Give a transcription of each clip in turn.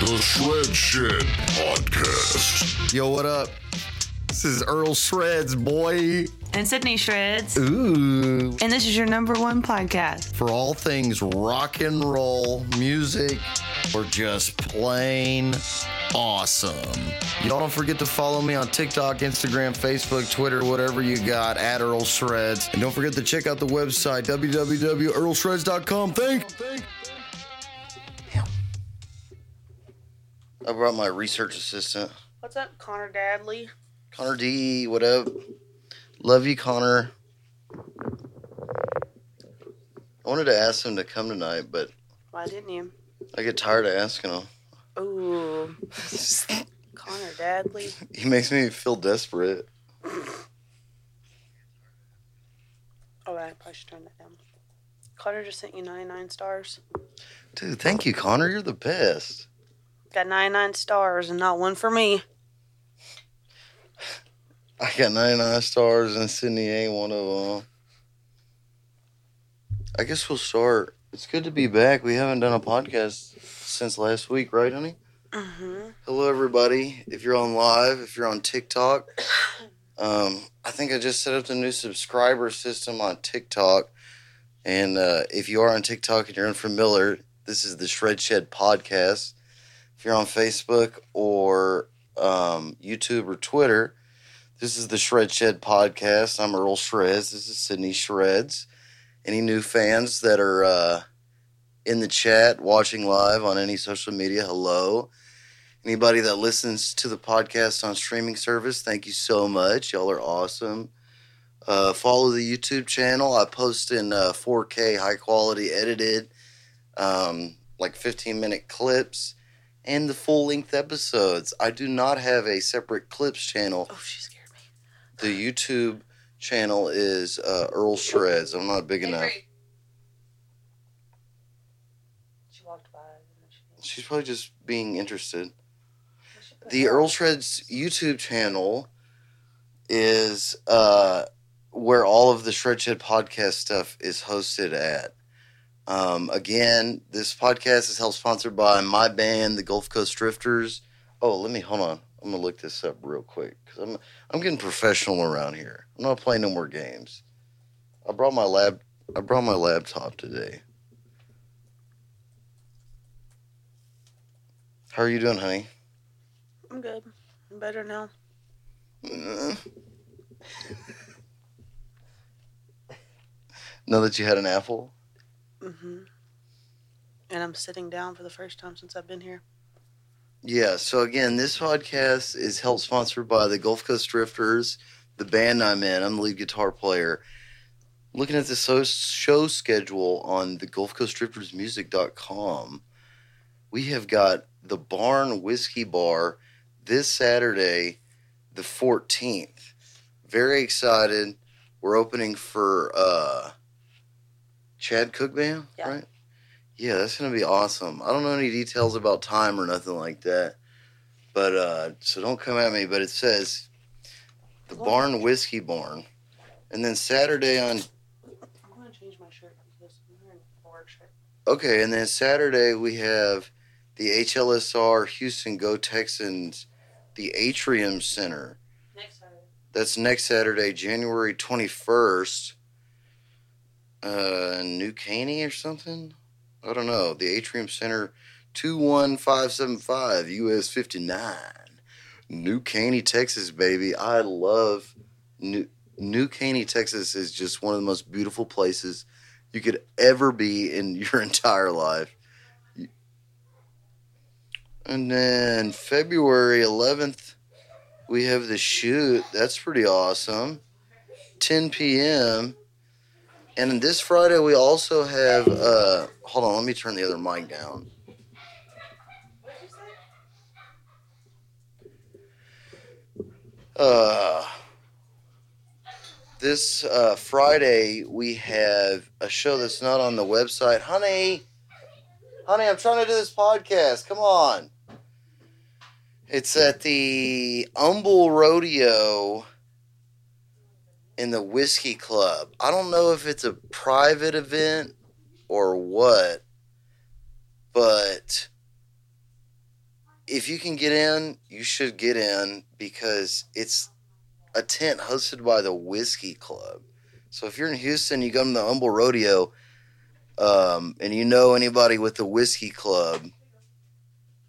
The Shred Shed Podcast. Yo, what up? This is Earl Shreds, boy. and Sydney Shreds. Ooh. And this is your number one podcast. For all things rock and roll, music, or just plain awesome. Y'all don't forget to follow me on TikTok, Instagram, Facebook, Twitter, whatever you got, at Earl Shreds. And don't forget to check out the website, www.earlshreds.com. Thank I brought my research assistant. What's up, Connor Dadley? Connor D, what up? Love you, Connor. I wanted to ask him to come tonight, but Why didn't you? I get tired of asking him. Ooh, Connor Dadley. He makes me feel desperate. Oh, I probably should turn that down. Connor just sent you 99 stars. Dude, thank you, Connor. You're the best. Got 99 stars and not one for me. I got 99 stars and Sydney ain't one of them. I guess we'll start. It's good to be back. We haven't done a podcast since last week, right, honey? Mm-hmm. Hello, everybody. If you're on live, if you're on TikTok, um, I think I just set up the new subscriber system on TikTok. And uh, if you are on TikTok and you're unfamiliar, this is the Shred Shed podcast. If you're on Facebook or um, YouTube or Twitter, this is the Shred Shed podcast. I'm Earl Shreds. This is Sydney Shreds. Any new fans that are uh, in the chat, watching live on any social media, hello. Anybody that listens to the podcast on streaming service, thank you so much. Y'all are awesome. Uh, follow the YouTube channel. I post in uh, 4K, high quality, edited, um, like 15 minute clips, and the full length episodes. I do not have a separate clips channel. Oh, she scared me. The YouTube channel is uh, Earl Shreds. I'm not big enough. She walked by. she- She's probably just being interested. the Earl Shreds YouTube channel is uh, where all of the Shred Shed podcast stuff is hosted at. Um, again, this podcast is helped sponsored by my band, the Gulf Coast Drifters. Oh, let me hold on. I'm gonna look this up real quick because I'm I'm getting professional around here. I'm not playing no more games. I brought my lab. I brought my laptop today. How are you doing, honey? I'm good. I'm better now. Uh. know that you had an apple? Mm-hmm. And I'm sitting down for the first time since I've been here. Yeah, so again, this podcast is helped sponsored by the Gulf Coast Drifters, the band I'm in. I'm the lead guitar player. Looking at the show schedule on the Gulf Coast Drifters Music.com, we have got the Barn Whiskey Bar this Saturday, the 14th. Very excited. We're opening for uh, Chad Cook Band, Yeah. right? Yeah, that's gonna be awesome. I don't know any details about time or nothing like that, but uh, so don't come at me. But it says the Barn Whiskey Barn, and then Saturday on I'm to change my shirt because I'm wearing a work shirt. okay, and then Saturday we have the HLSR Houston Go Texans, the Atrium Center. Next Saturday. That's next Saturday, January twenty first. Uh, New Caney or something. I don't know. The Atrium Center, two one five seven five US fifty nine, New Caney, Texas, baby. I love New New Caney, Texas. Is just one of the most beautiful places you could ever be in your entire life. And then February eleventh, we have the shoot. That's pretty awesome. 10 p.m. And this Friday we also have uh hold on, let me turn the other mic down. Uh this uh, Friday we have a show that's not on the website. Honey, honey, I'm trying to do this podcast. Come on. It's at the Humble Rodeo in the Whiskey Club. I don't know if it's a private event or what, but if you can get in, you should get in because it's a tent hosted by the Whiskey Club. So if you're in Houston, you go to the Humble Rodeo, um, and you know anybody with the Whiskey Club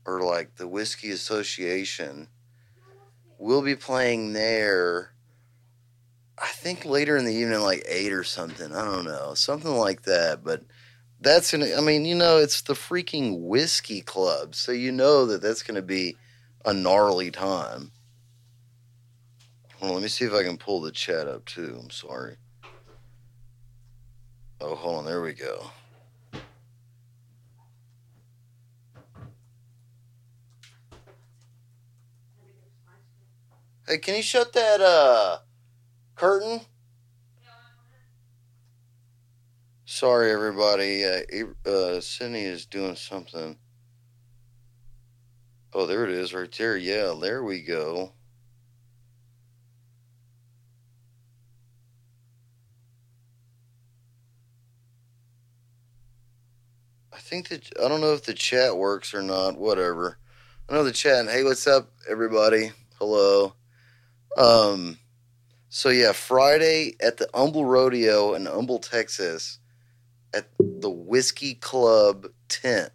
or like the Whiskey Association, we'll be playing there. I think later in the evening, like eight or something. I don't know, something like that. But that's gonna. I mean, you know, it's the freaking Whiskey Club, so you know that that's gonna be a gnarly time. Well, let me see if I can pull the chat up too. I'm sorry. Oh, hold on. There we go. Hey, can you shut that uh curtain? Sorry, everybody. Uh, uh, Sydney is doing something. Oh, there it is, right there. Yeah, there we go. I think that I don't know if the chat works or not. Whatever. I know the chat. Hey, what's up, everybody? Hello. Um. So yeah, Friday at the Humble Rodeo in Humble, Texas, at the Whiskey Club tent,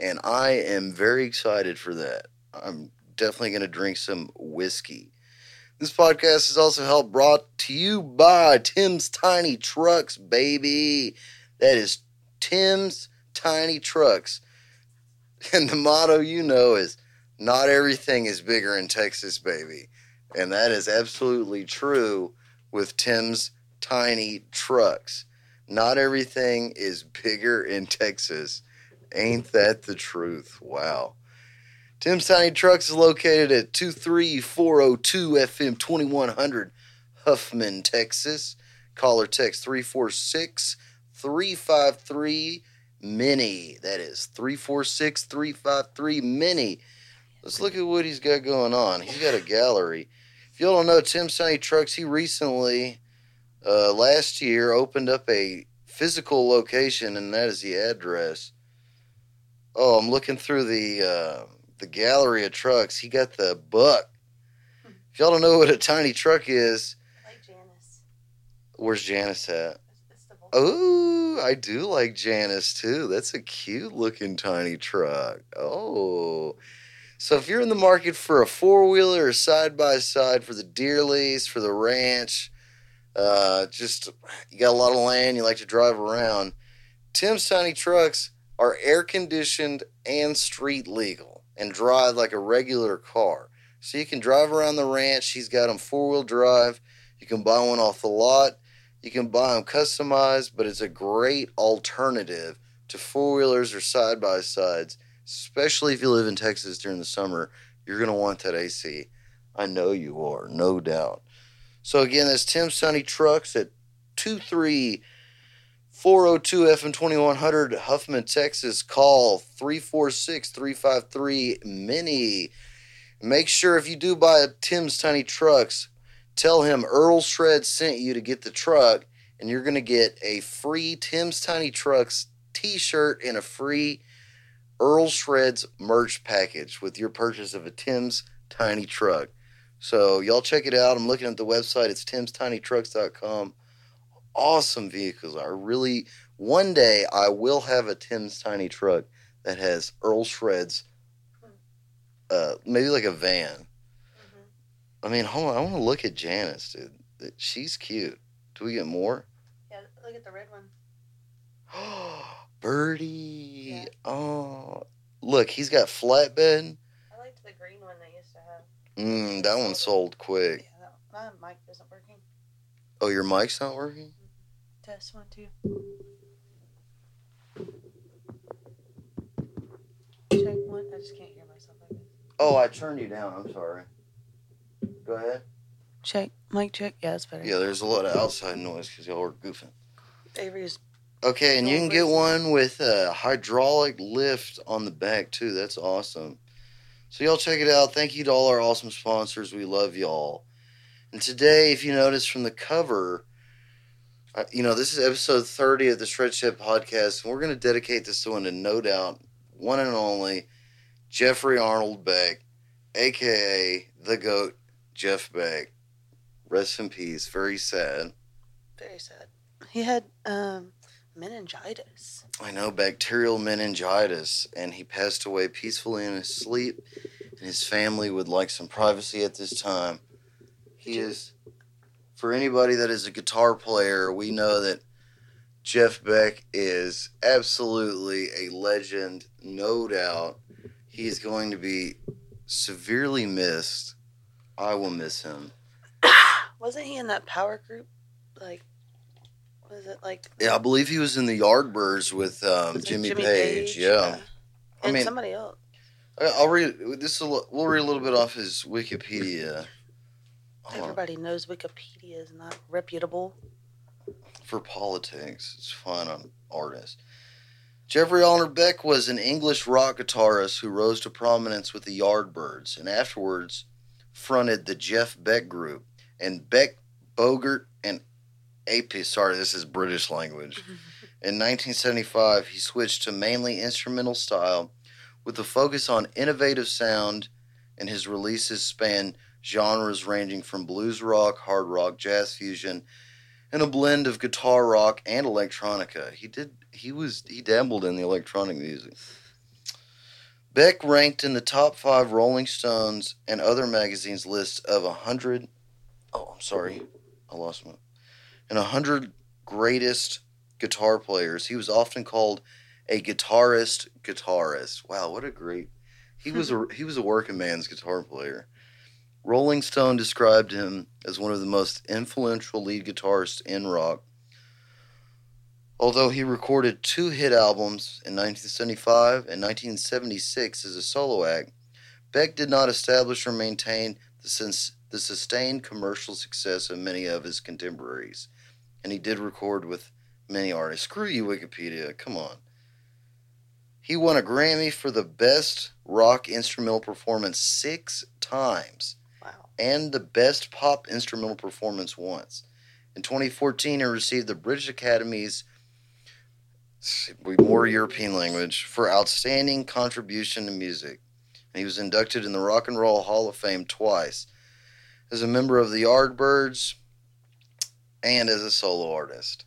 and I am very excited for that. I'm definitely going to drink some whiskey. This podcast is also helped brought to you by Tim's Tiny Trucks, baby. That is Tim's Tiny Trucks. And the motto you know is not everything is bigger in Texas, baby. And that is absolutely true with Tim's Tiny Trucks. Not everything is bigger in Texas. Ain't that the truth? Wow. Tim's Tiny Trucks is located at 23402 FM 2100 Huffman, Texas. Caller text 346 353 Mini. That is 346 353 Mini. Let's look at what he's got going on. He's got a gallery. If y'all don't know Tim's Tiny Trucks, he recently, uh, last year, opened up a physical location, and that is the address. Oh, I'm looking through the uh, the gallery of trucks. He got the buck. If y'all don't know what a tiny truck is, I like Janice. where's Janice at? It's, it's the Oh, I do like Janice too. That's a cute looking tiny truck. Oh. So if you're in the market for a four wheeler or side by side for the deer lease, for the ranch, uh, just you got a lot of land, you like to drive around, Tim's Tiny Trucks are air conditioned and street legal and drive like a regular car. So you can drive around the ranch. He's got them four wheel drive. You can buy one off the lot. You can buy them customized, but it's a great alternative to four wheelers or side by sides, especially if you live in Texas during the summer. You're going to want that AC. I know you are, no doubt. So, again, that's Tim's Tiny Trucks at 23402 FM 2100 Huffman, Texas. Call 346 353 Mini. Make sure if you do buy a Tim's Tiny Trucks, tell him Earl Shred sent you to get the truck, and you're going to get a free Tim's Tiny Trucks t shirt and a free Earl Shreds merch package with your purchase of a Tim's Tiny Truck. So, y'all check it out. I'm looking at the website, it's timstinytrucks.com. Awesome vehicles. I really, one day, I will have a Tim's Tiny Truck that has Earl Shreds, uh, maybe like a van. Mhm. I mean, hold on. I want to look at Janice, dude. She's cute. Do we get more? Yeah, look at the red one. Birdie. Yeah. Oh, look, he's got flatbed. I liked the green one they used to have. Mm, that one sold quick. Yeah, that, my mic isn't working. Oh, your mic's not working? Test one, two. Check one. I just can't hear myself. Guess. Oh, I turned you down. I'm sorry. Go ahead. Check. Mic check. Yeah, that's better. Yeah, there's a lot of outside noise because y'all are goofing. Avery's. Okay, and you can get one with a hydraulic lift on the back too. That's awesome. So y'all check it out. Thank you to all our awesome sponsors. We love y'all. And today, if you notice from the cover, uh, you know this is episode thirty of the Shed podcast, and we're going to dedicate this one to no doubt one and only Jeffrey Arnold Beck, aka the GOAT, Jeff Beck. Rest in peace. Very sad. Very sad. He had um, meningitis. I know bacterial meningitis, and he passed away peacefully in his sleep. And his family would like some privacy at this time. He is, for anybody that is a guitar player, we know that Jeff Beck is absolutely a legend, no doubt. He is going to be severely missed. I will miss him. Wasn't he in that power group? Like, was it like Yeah, I believe he was in the Yardbirds with um, it Jimmy, Page. Yeah. I And mean- somebody else. I- I'll read this. Will, we'll read a little bit off his Wikipedia. Hold on. Everybody knows Wikipedia is not reputable. For politics, it's fine on artists. Jeffrey Arnold Beck was an English rock guitarist who rose to prominence with the Yardbirds and afterwards fronted the Jeff Beck Group. And Beck, Bogert, and AP, sorry, this is British language. In 1975, he switched to mainly instrumental style with a focus on innovative sound, and his releases span genres ranging from blues rock, hard rock, jazz fusion, and a blend of guitar rock and electronica. He did he was he dabbled in the electronic music. Beck ranked in the top five Rolling Stones and other magazines list of a hundred oh I'm sorry, I lost my and a hundred greatest guitar players. He was often called a guitarist guitarist. Wow, what a great he was a he was a working man's guitar player. Rolling Stone described him as one of the most influential lead guitarists in rock. Although he recorded two hit albums in 1975 and 1976 as a solo act, Beck did not establish or maintain the, the sustained commercial success of many of his contemporaries. And he did record with many artists. Screw you, Wikipedia. Come on. He won a Grammy for the best rock instrumental performance six times Wow. and the Best Pop Instrumental Performance once. In 2014, he received the British Academy's more European language for outstanding contribution to music. And he was inducted in the Rock and Roll Hall of Fame twice as a member of the Yardbirds and as a solo artist.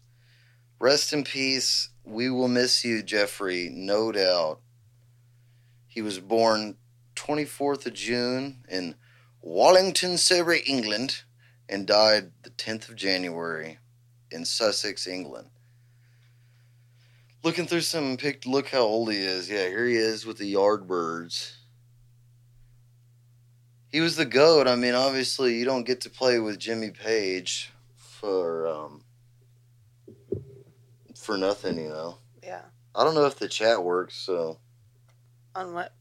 Rest in peace. We will miss you, Jeffrey, no doubt. He was born 24th of June in Wallington, Surrey, England, and died the 10th of January in Sussex, England. Looking through some picked, look how old he is. Yeah, here he is with the Yardbirds. He was the goat. I mean, obviously, you don't get to play with Jimmy Page for um, for nothing, you know. Yeah. I don't know if the chat works, so On what?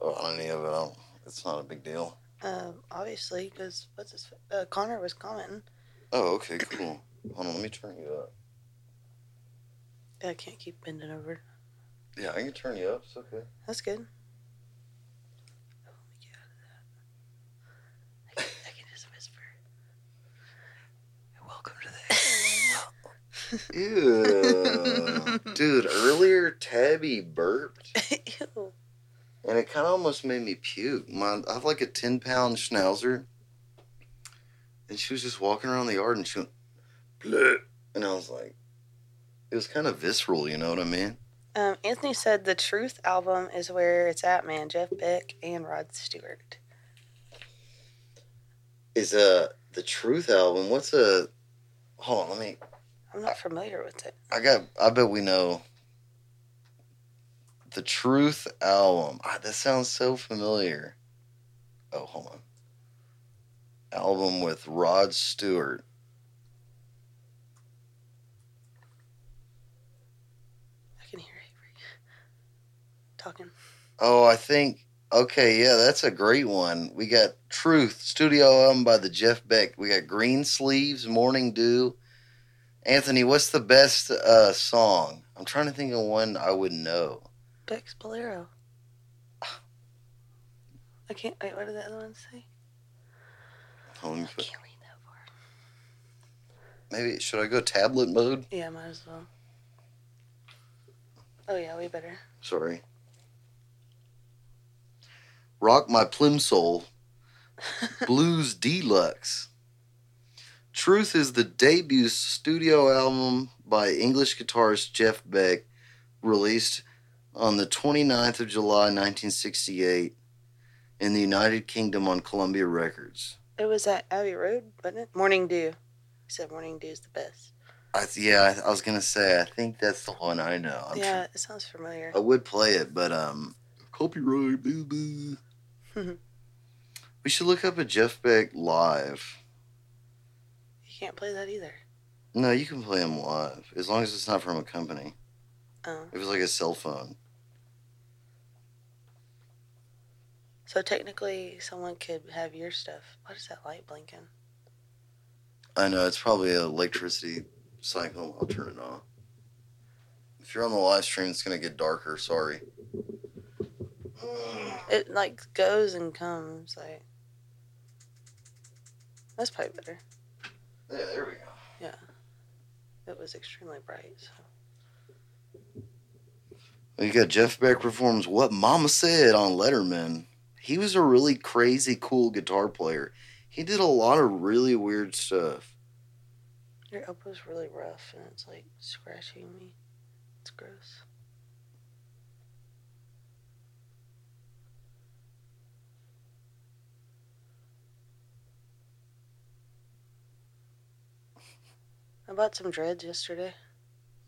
oh, on any of it, I don't, it's not a big deal. Um, obviously, because what's his? Uh, Connor was commenting. Oh, okay, cool. Hold on, let me turn you up. I can't keep bending over. Yeah, I can turn you up. It's okay. That's good. Oh, let me get out of that. I can, I can just whisper. Welcome to Ew. Dude, earlier Tabby burped. Ew. and it kind of almost made me puke. My, I have like a 10 pound schnauzer, and she was just walking around the yard and she went, Bleh. and I was like, it was kind of visceral, you know what I mean? Um, Anthony said the Truth album is where it's at, man. Jeff Beck and Rod Stewart. Is uh, the Truth album, what's a. Hold on, let me. I'm not familiar with it. I got. I bet we know. The Truth album. Ah, that sounds so familiar. Oh, hold on. Album with Rod Stewart. I can hear Avery talking. Oh, I think. Okay, yeah, that's a great one. We got Truth studio album by the Jeff Beck. We got Green Sleeves, Morning Dew. Anthony, what's the best uh, song? I'm trying to think of one I would know. Beck's Bolero. I can't. Wait, what did the other one say? Hold on, let me I can't read that far. maybe should I go tablet mode? Yeah, might as well. Oh yeah, we better. Sorry. Rock My Plimsoul, Blues Deluxe. Truth is the debut studio album by English guitarist Jeff Beck, released on the 29th of July 1968 in the United Kingdom on Columbia Records. It was at Abbey Road, wasn't it? Morning Dew. He said Morning Dew is the best. I, yeah, I, I was gonna say I think that's the one I know. I'm yeah, it sounds familiar. I would play it, but um, copyright, boo boo. we should look up a Jeff Beck live. Can't play that either. No, you can play them live as long as it's not from a company. Oh. If it's like a cell phone. So technically, someone could have your stuff. What is that light blinking? I know it's probably an electricity cycle. I'll turn it off. If you're on the live stream, it's gonna get darker. Sorry. It like goes and comes. Like that's probably better. Yeah, there we go. Yeah. It was extremely bright. So. You got Jeff Beck performs "What Mama Said" on Letterman. He was a really crazy, cool guitar player. He did a lot of really weird stuff. Your elbow's really rough and it's like scratching me. It's gross. I bought some dreads yesterday.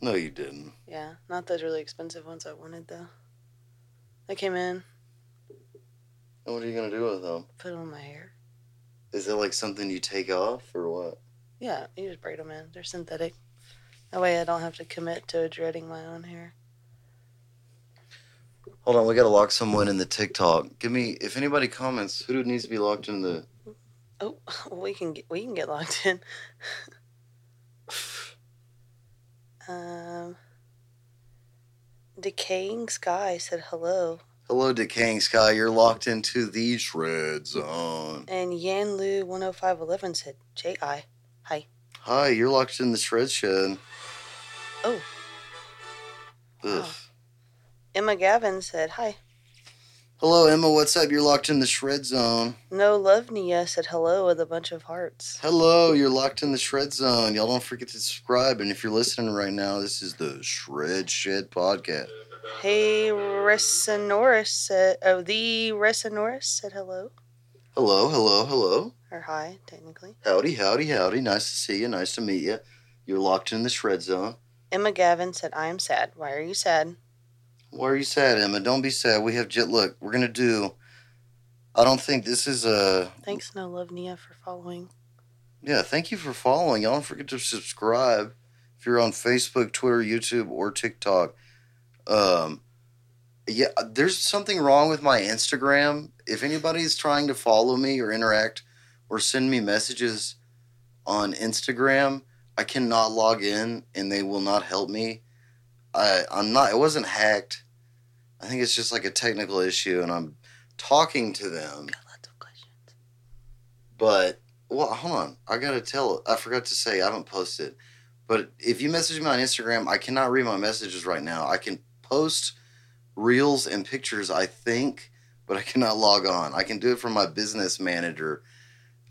No, you didn't. Yeah, not those really expensive ones I wanted though. They came in, And what are you gonna do with them? put them on my hair. Is it like something you take off or what? Yeah, you just braid them in. They're synthetic. That way I don't have to commit to dreading my own hair. Hold on, we gotta lock someone in the TikTok. Give me if anybody comments, who needs to be locked in the Oh, we can get we can get locked in. um, decaying sky said hello, Hello Decaying Sky, you're locked into the shred zone. and Yanlu one hundred five eleven said J I. Hi, Hi, you're locked in the shred shed. Oh. Ugh. Wow. Emma Gavin said hi. Hello Emma, what's up? You're locked in the shred zone. No love Nia said hello with a bunch of hearts. Hello, you're locked in the shred zone. Y'all don't forget to subscribe. And if you're listening right now, this is the Shred Shed Podcast. Hey Resinoris said oh the Resinoris said hello Hello, hello, hello. or hi technically. Howdy, howdy, howdy. Nice to see you. Nice to meet you. You're locked in the shred zone. Emma Gavin said I am sad. Why are you sad? Why are you sad, Emma? Don't be sad. We have jet. Look, we're gonna do. I don't think this is a. Thanks No Love Nia for following. Yeah, thank you for following. Y'all don't forget to subscribe if you're on Facebook, Twitter, YouTube, or TikTok. Um, yeah, there's something wrong with my Instagram. If anybody's trying to follow me or interact or send me messages on Instagram, I cannot log in and they will not help me. I I'm not. It wasn't hacked. I think it's just like a technical issue, and I'm talking to them. Got lots of questions. But well, hold on. I gotta tell. I forgot to say I haven't posted. But if you message me on Instagram, I cannot read my messages right now. I can post reels and pictures, I think, but I cannot log on. I can do it from my business manager.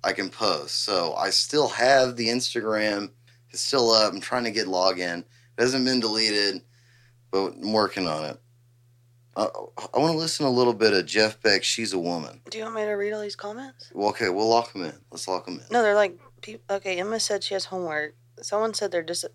I can post. So I still have the Instagram. It's still up. I'm trying to get login. It hasn't been deleted, but I'm working on it. I, I want to listen a little bit of Jeff Beck. She's a woman. Do you want me to read all these comments? Well, okay, we'll lock them in. Let's lock them in. No, they're like okay. Emma said she has homework. Someone said they're dis.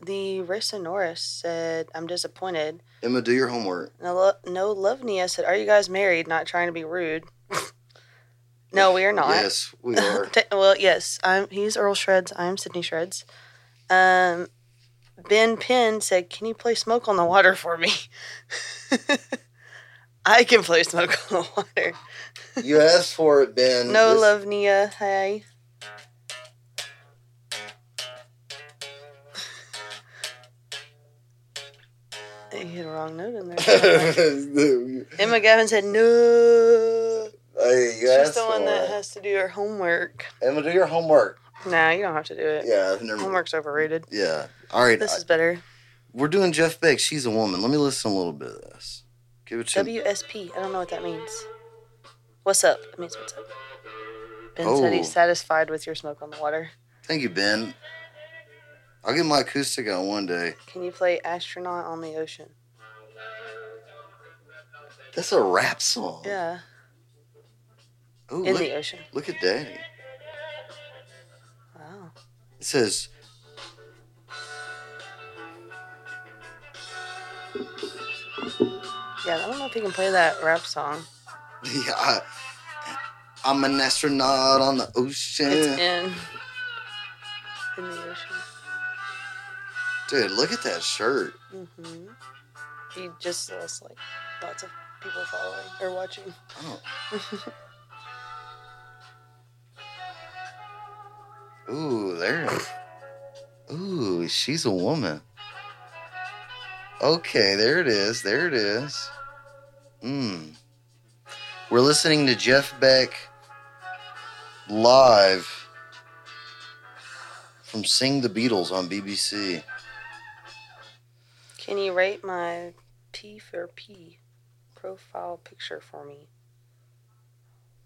The Rissa Norris said I'm disappointed. Emma, do your homework. No, lo- no love Nia said, "Are you guys married?" Not trying to be rude. no, we are not. Yes, we are. Well, yes. I'm. He's Earl Shreds. I'm Sydney Shreds. Um, Ben Penn said, "Can you play Smoke on the Water for me?" I can play Smoke on the Water. you asked for it, Ben. No This- love, Nia. Hey. You hit a wrong note in there. Emma Gavin said no. you She's asked the one that it. has to do her homework. Emma, do your homework. Nah, you don't have to do it. Yeah, never. Homework's overrated. Yeah. All right. This I- is better. we're doing Jeff Beck. She's a woman. Let me listen a little bit of this. Give it to. WSP. I don't know what that means. What's up? It means what's up. Ben said he's Oh. satisfied with your smoke on the water. Thank you, Ben. I'll get my acoustic on one day. Can you play Astronaut on the Ocean? That's a rap song. Yeah, Ooh, in look, the ocean. look at Daddy. Wow. It says. Yeah, I don't know if you can play that rap song. Yeah, I, I'm an astronaut on the ocean. It's in in the ocean. Dude, look at that shirt. hmm He just lost like lots of people following or watching. Oh. Ooh, there. Ooh, she's a woman. Okay, there it is. There it is. Mmm. We're listening to Jeff Beck live from Sing the Beatles on BBC. Can you rate my T for P profile picture for me?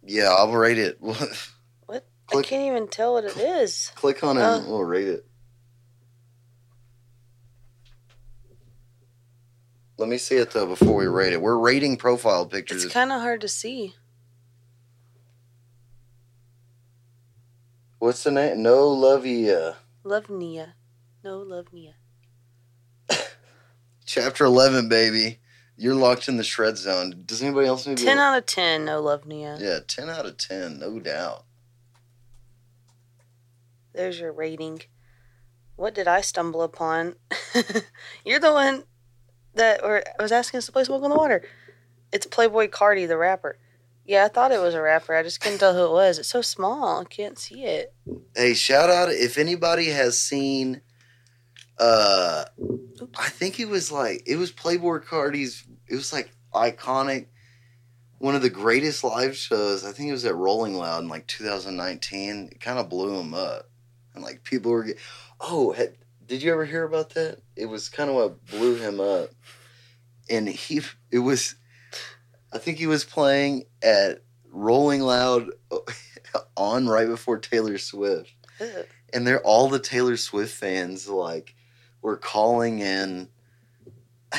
Yeah, I'll rate it. What? Click- I can't even tell what it is. Click on it Uh. and we'll rate it. Let me see it though before we rate it. We're rating profile pictures. It's kind of hard to see. What's the name? No Love Ya. Love Nia. No love Nia. Chapter 11, baby. You're locked in the shred zone. Does anybody else need to 10 out of 10, no love Nia. Yeah, 10 out of 10, no doubt. There's your rating. What did I stumble upon? You're the one that or I was asking us to play Smoke on the Water. It's Playboi Carti, the rapper. Yeah, I thought it was a rapper. I just couldn't tell who it was. It's so small. I can't see it. Hey, shout out if anybody has seen uh I think it was like it was Playboi Carti's it was like iconic one of the greatest live shows. I think it was at Rolling Loud in like 2019. It kind of blew him up. And like people were Oh, had, did you ever hear about that? It was kind of what blew him up. And he it was I think he was playing at Rolling Loud on right before Taylor Swift Ugh. and they're all the Taylor Swift fans like were calling in.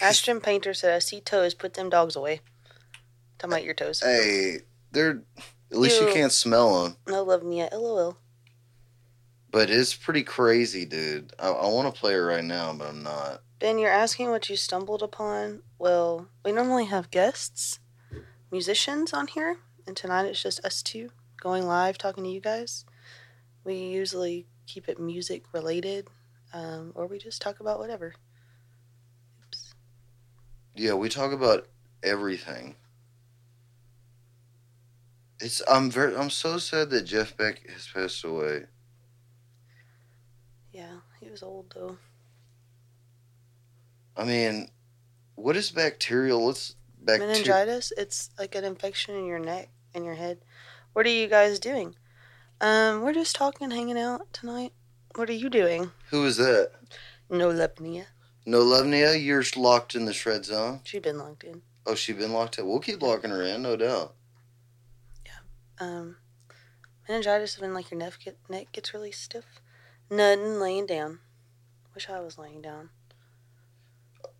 Ashton Painter said, I see toes. Put them dogs away. Talking about your toes. Hey, they're at least you can't smell them, No love Nia. LOL. But it's pretty crazy, dude. I, I want to play it right now, but I'm not. Ben, you're asking what you stumbled upon. Well, we normally have guests, musicians on here, and tonight it's just us two going live talking to you guys. We usually keep it music related, um, or we just talk about whatever. Oops. Yeah, we talk about everything. It's I'm very I'm so sad that Jeff Beck has passed away. Yeah, he was old though. I mean, what is bacterial? What's bacteria? Meningitis, it's like an infection in your neck and your head. What are you guys doing? Um, we're just talking, hanging out tonight. What are you doing? Who is that? No love Nia. No Lovnia, you're locked in the shred zone. She been locked in. Oh, she been locked in. We'll keep locking her in, no doubt. Yeah. Um, meningitis when like your neck get, neck gets really stiff. Nothing laying down. Wish I was laying down.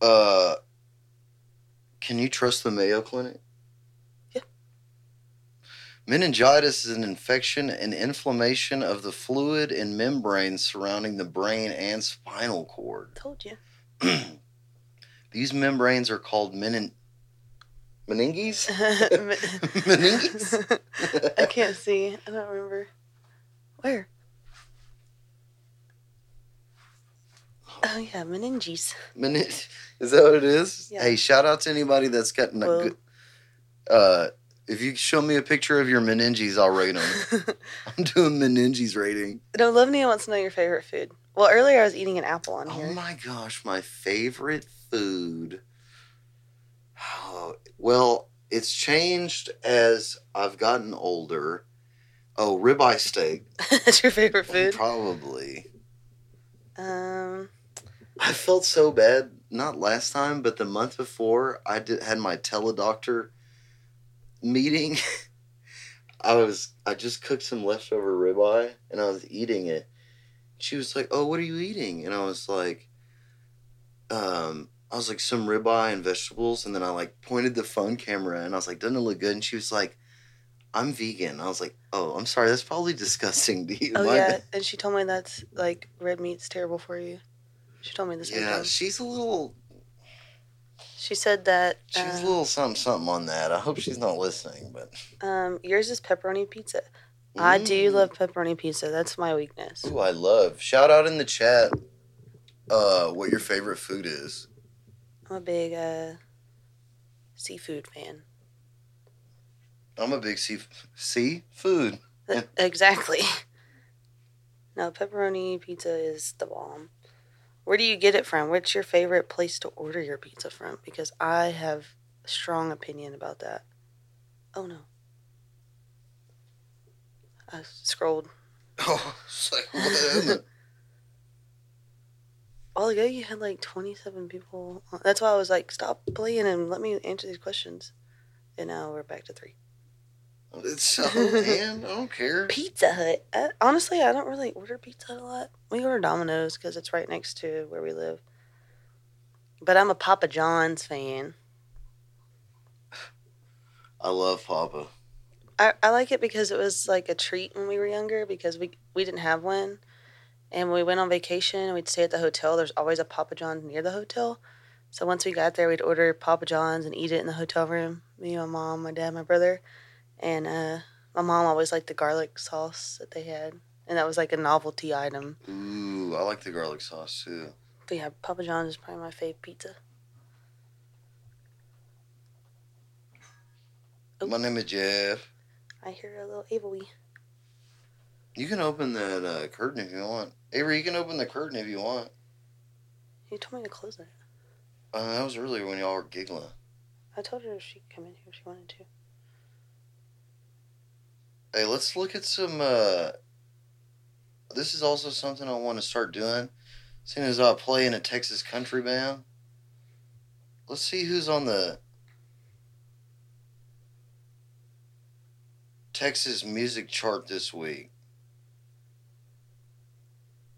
Uh, can you trust the Mayo Clinic? Yeah. Meningitis is an infection and inflammation of the fluid and membranes surrounding the brain and spinal cord. Told you. These membranes are called menin- meninges. Meninges? I can't see. I don't remember. Where? Oh yeah, meninges. Menin- is that what it is? Yeah. Hey, shout out to anybody that's gotten a good. Uh, if you show me a picture of your meninges, I'll rate them. I'm doing meninges rating. no, Lovnia wants to know your favorite food. Well, earlier I was eating an apple on here. Oh my gosh, my favorite food. Oh, well, it's changed as I've gotten older. Oh, ribeye steak, That's your favorite food. probably. Um, I felt so bad, not last time, but the month before. I did, had my teledoctor meeting, I was I just cooked some leftover ribeye and I was eating it. She was like, "Oh, what are you eating?" And I was like, um, I was like some ribeye and vegetables, and then I like pointed the phone camera and I was like, "Doesn't it look good?" And she was like, "I'm vegan." I was like, "Oh, I'm sorry, that's probably disgusting to you." Oh yeah, and she told me that's like red meat's terrible for you. She told me this. yeah. She's a little, She said that she's uh, a little something something on that. I hope she's not listening, but um, yours is pepperoni pizza. I do Mm. love pepperoni pizza. That's my weakness. Ooh, I love. Shout out in the chat. Uh, what your favorite food is? I'm a big uh, seafood fan. I'm a big sea seafood. Yeah. exactly. No, pepperoni pizza is the bomb. Where do you get it from? What's your favorite place to order your pizza from? Because I have a strong opinion about that. Oh no. I scrolled. Oh, it's like what? A while ago, you had like 27 people. That's why I was like, stop playing and let me answer these questions. And now we're back to three. It's so man. I don't care. Pizza Hut. Honestly, I don't really order Pizza Hut a lot. We order Domino's because it's right next to where we live. But I'm a Papa John's fan. I love Papa. I, I like it because it was like a treat when we were younger because we we didn't have one. And when we went on vacation and we'd stay at the hotel, there's always a Papa John's near the hotel. So once we got there, we'd order Papa John's and eat it in the hotel room. Me, my mom, my dad, my brother. And uh, my mom always liked the garlic sauce that they had. And that was like a novelty item. Ooh, I like the garlic sauce too. But yeah, Papa John's is probably my fave pizza. My name is Jeff. I hear a little Avery. You can open that uh, curtain if you want. Avery, you can open the curtain if you want. You told me to close it. Uh, that was earlier when y'all were giggling. I told her she could come in here if she wanted to. Hey, let's look at some. Uh, this is also something I want to start doing. Seeing as I play in a Texas country band, let's see who's on the Texas music chart this week.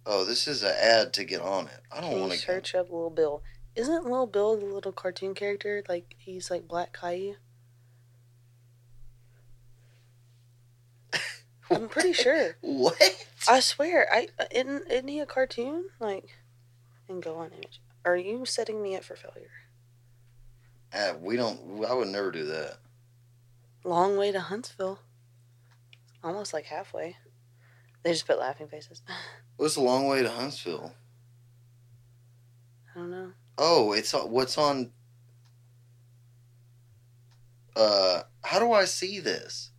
Oh, this is an ad to get on it. I don't want to. search up Little Bill? Isn't Little Bill the little cartoon character? Like he's like Black Caillou. I'm pretty sure. What? I swear, I uh, isn't isn't he a cartoon? Like, and go on image. Are you setting me up for failure? Uh, we don't. I would never do that. Long way to Huntsville. Almost like halfway. They just put laughing faces. What's a long way to Huntsville? I don't know. Oh, it's on- what's on. Uh, how do I see this?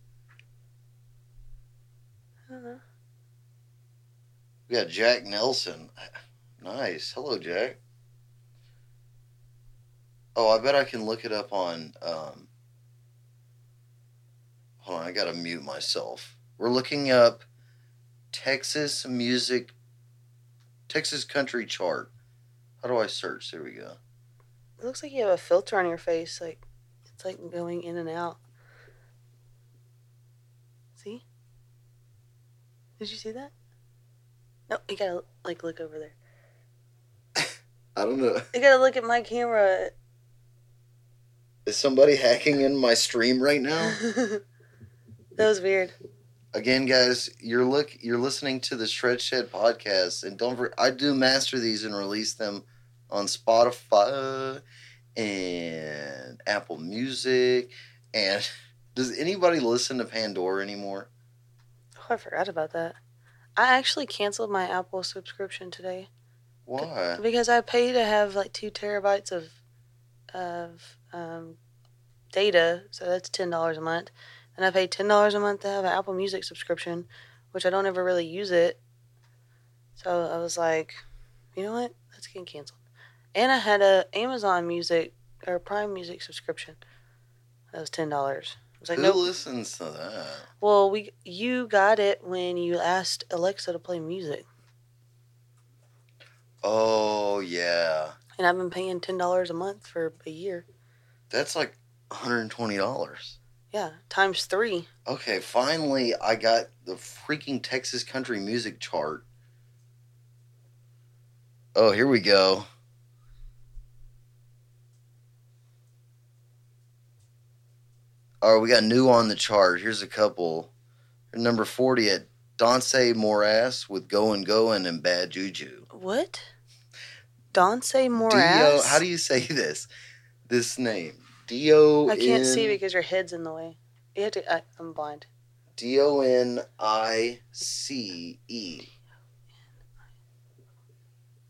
We got Jack Nelson. Nice. Hello, Jack. Oh, I bet I can look it up on. Um, hold on, I gotta mute myself. We're looking up Texas music, Texas country chart. How do I search? There we go. It looks like you have a filter on your face. Like it's like going in and out. See? Did you see that? No, you gotta like look over there. I don't know. You gotta look at my camera. Is somebody hacking in my stream right now? that was weird. Again, guys, you're look you're listening to the Shred Shed podcast, and don't for, I do master these and release them on Spotify and Apple Music. And does anybody listen to Pandora anymore? I forgot about that. I actually canceled my Apple subscription today Why? because I pay to have like two terabytes of of um, data, so that's ten dollars a month, and I pay ten dollars a month to have an Apple Music subscription, which I don't ever really use it. So I was like, you know what? That's getting canceled. And I had a Amazon Music or Prime Music subscription. That was ten dollars. I was like, Who listens to that? Well, we you got it when you asked Alexa to play music, Oh yeah, and I've been paying ten dollars a month for a year. that's like 120 dollars. Yeah, times three. Okay, finally, I got the freaking Texas country music chart. Oh, here we go. All right, we got new on the chart. Here's a couple. Number 40 at Donce Morass with Going Going and Bad Juju. What? Donce Morass? Dio, how do you say this? This name. D-O I can't see because your head's in the way. You have to. I, I'm blind. D O N I C E.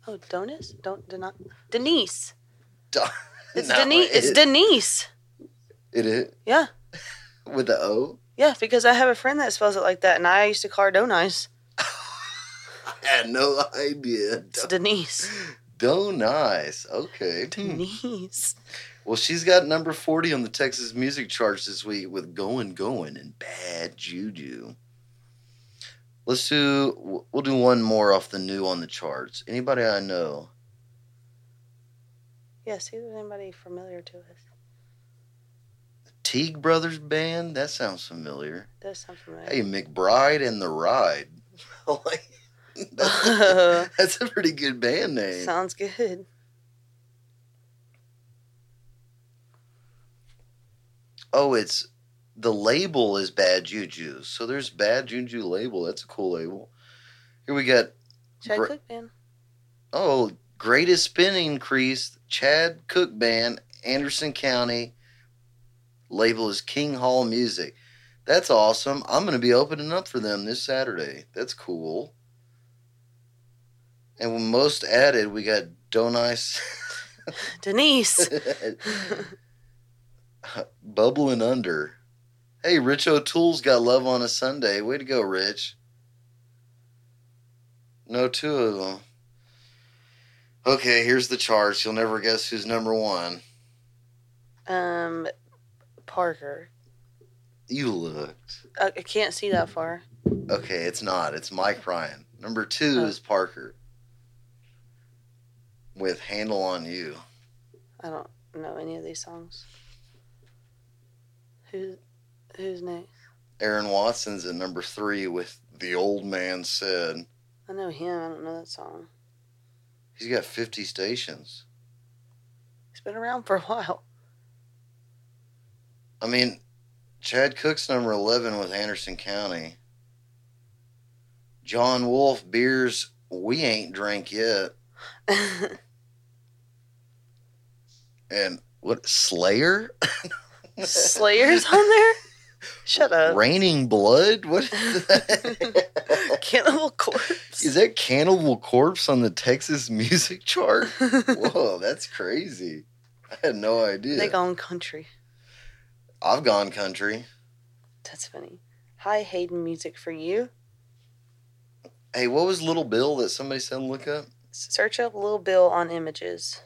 Oh, Donis? Don't Deni- Denise. Don- It's No, Denise. It's Denise. It is Yeah, with the O. yeah. Because I have a friend that spells it like that, and I used to call her Donice. I had no idea. It's Denise. Do nice. Okay. Hmm. Denise. Well, she's got number 40 on the Texas music charts this week with Going Going and Bad Juju. Let's do, we'll do one more off the new on the charts. Anybody I know? Yeah. See if anybody familiar to us. Teague Brothers Band? That sounds familiar. Does sound familiar. Hey, McBride and the Ride. Like, that's, that's a pretty good band name. Sounds good. Oh, it's the label is Bad Juju. So there's Bad Juju label. That's a cool label. Here we got Chad Cooke band. oh greatest spin increase. Chad Cooke Band, Anderson County. Label is King Hall Music. That's awesome. I'm going to be opening up for them this Saturday. That's cool. And when most added, we got Donice. Denise. Bubbling under. Hey, Rich O'Toole's got love on a Sunday. Way to go, Rich. No, two of them. Okay, here's the charts. You'll never guess who's number one. um, Parker. You looked. I, I can't see that far. Okay, it's not. It's Mike Ryan. Number two Oh. is Parker. With Handle on You. I don't know any of these songs. Who's who's next? Aaron Watson's at number three with The Old Man Said. I know him. I don't know that song. He's got 50 stations. He's been around for a while. I mean, Chad Cooke's number 11 with Anderson County. Jon Wolfe beers we ain't drank yet. And what Slayer? Slayer's on there. Shut up. Raining Blood? What is that? Cannibal Corpse. is that Cannibal Corpse on the Texas music chart? Whoa, that's crazy. I had no idea. They gone country. I've gone country. That's funny. Hi, Hayden Music for you. Hey, what was Little Bill that somebody said look up? Search up Little Bill on images.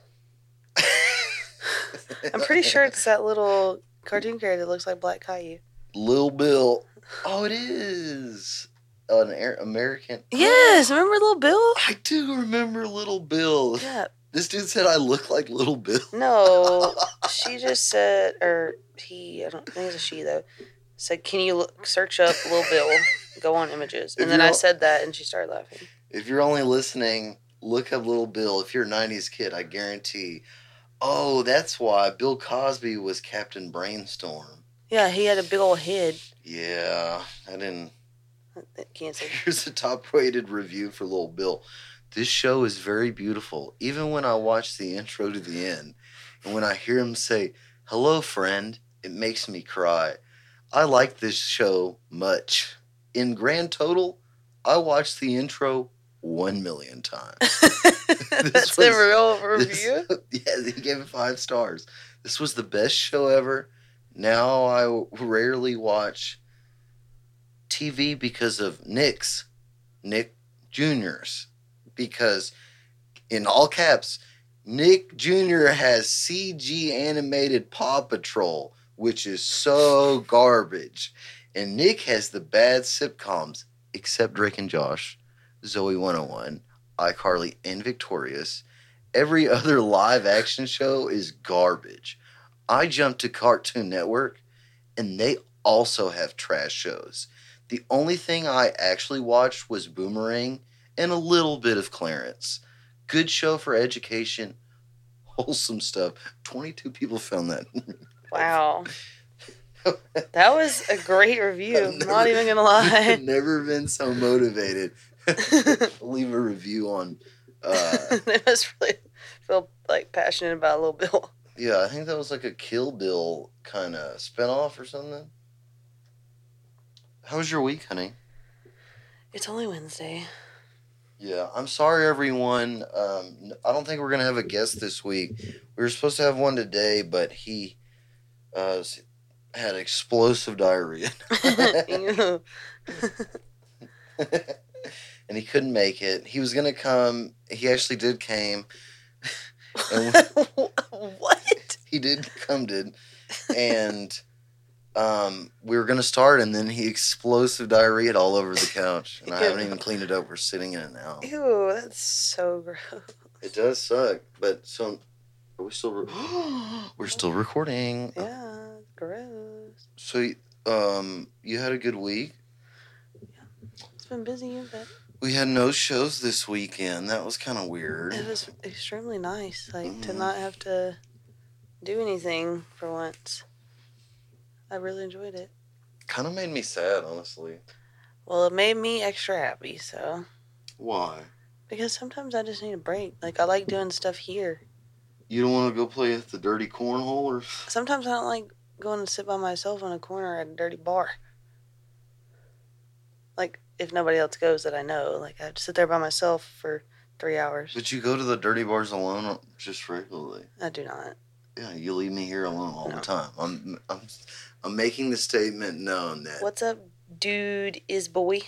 I'm pretty sure it's that little cartoon character that looks like Black Caillou. Little Bill. Oh, it is an Air- American. Yes, remember Little Bill? I do remember Little Bill. Yeah. This dude said I look like Little Bill. No, she just said, or he, I don't think it's a she though, said, "Can you look, search up Lil Bill? Go on images." And then I said that, and she started laughing. If you're only listening, look up Little Bill. If you're a 90s kid, I guarantee. Oh, that's why Bill Cosby was Captain Brainstorm. Yeah, he had a big old head. Yeah, I didn't. Can't say. Here's a top rated review for Little Bill. This show is very beautiful. Even when I watch the intro to the end, and when I hear him say, Hello, friend, it makes me cry. I like this show much. In grand total, I watched the intro one million times. That's was- a real This- review. yeah, he gave it five stars. This was the best show ever. Now I rarely watch TV because of Nick's, Nick Jr.'s. Because, in all caps, Nick Jr. has CG animated Paw Patrol, which is so garbage. And Nick has the bad sitcoms, except Drake and Josh, Zoey 101, iCarly, and Victorious. Every other live action show is garbage. I jumped to Cartoon Network and they also have trash shows. The only thing I actually watched was Boomerang and a little bit of Clarence. Good show for education, wholesome stuff. 22 people found that. Wow. That was a great review. I'm never- not even gonna lie. Never been so motivated. Leave a review on. Uh, they must really feel like passionate about a Little Bill. yeah, I think that was like a Kill Bill kind of spinoff or something. How was your week, honey? It's only Wednesday. Yeah, I'm sorry, everyone. Um, I don't think we're gonna have a guest this week. We were supposed to have one today, but he uh, had explosive diarrhea, and he couldn't make it. He was gonna come. He actually did came. And what? he did come, did, and um, we were gonna start, and then he explosive diarrhea all over the couch, and I haven't even cleaned it up. We're sitting in it now. Ew, that's so gross. It does suck, but so are we still? Re- we're still recording. Yeah, gross. So, um, you had a good week. Yeah, it's been busy, but We had no shows this weekend. That was kind of weird. it was extremely nice. Like to Mhm. not have to do anything for once. I really enjoyed it. Kind of made me sad, honestly. Well, it made me extra happy. So Why? because sometimes I just need a break. Like I like doing stuff here. You don't want to go play at the dirty cornhole, or Sometimes I don't like going to sit by myself in a corner at a dirty bar. Like if nobody else goes that I know, like I'd sit there by myself for three hours. but you go to the dirty bars alone, uh, just regularly. I do not. Yeah, you leave me here alone all No. the time. I'm, I'm, I'm making the statement known that What's up, dude? Is boy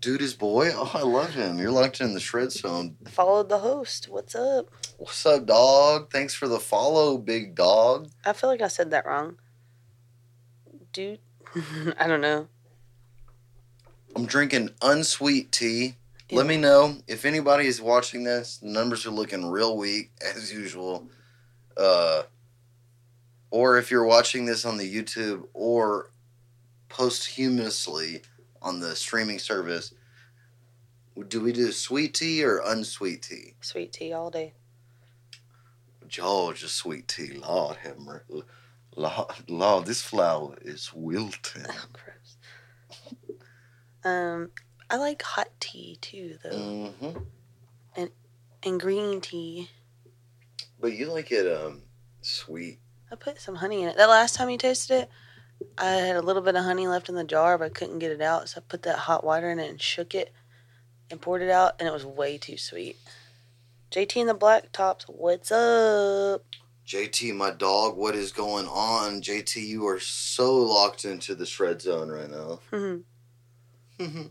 dude is boy. Oh, I love him. You're locked in the shred zone. followed the host? What's up? What's up, dog? Thanks for the follow, big dog. I feel like I said that wrong. Dude, I don't know. I'm drinking unsweet tea. Ew. Let me know if anybody is watching this. The numbers are looking real weak as usual. Uh, or if you're watching this on the YouTube or posthumously on the streaming service, do we do sweet tea or unsweet tea? Sweet tea all day. Georgia sweet tea, Lord have mercy. Lord, Lord, this flower is wilting. Oh, gross. Um, I like hot tea too, though, hmm and green tea. But you like it um sweet. I put some honey in it. That last time you tasted it, I had a little bit of honey left in the jar, but I couldn't get it out, so I put that hot water in it and shook it and poured it out, and it was way too sweet. JT and the Black Tops, what's up? JT, my dog, what is going on? JT, you are so locked into the shred zone right now. Mm-hmm. Mm-hmm.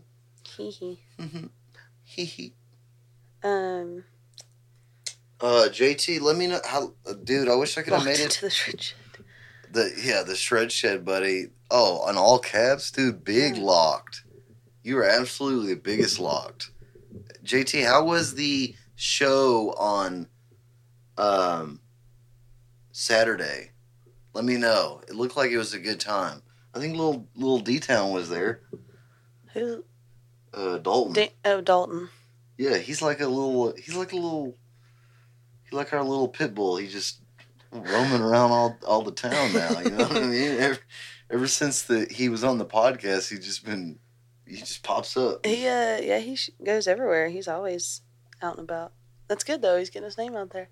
Hee hee. Hmm. Hee hee. Um, Uh, JT, let me know how, uh, dude. I wish I could have made it. into the fridge. The yeah, the shred shed, buddy. Oh, on all caps, dude. Big locked. You were absolutely the biggest locked. JT, how was the show on um Saturday? Let me know. It looked like it was a good time. I think little little D Town was there. Who? Uh, Dalton. Da- oh, Dalton. Yeah, he's like a little. He's like a little. He's like our little pit bull. He just roaming around all all the town now. You know what I mean? Ever, ever since the he was on the podcast, he just been. He just pops up. He uh yeah he sh- goes everywhere. He's always out and about. That's good though. He's getting his name out there,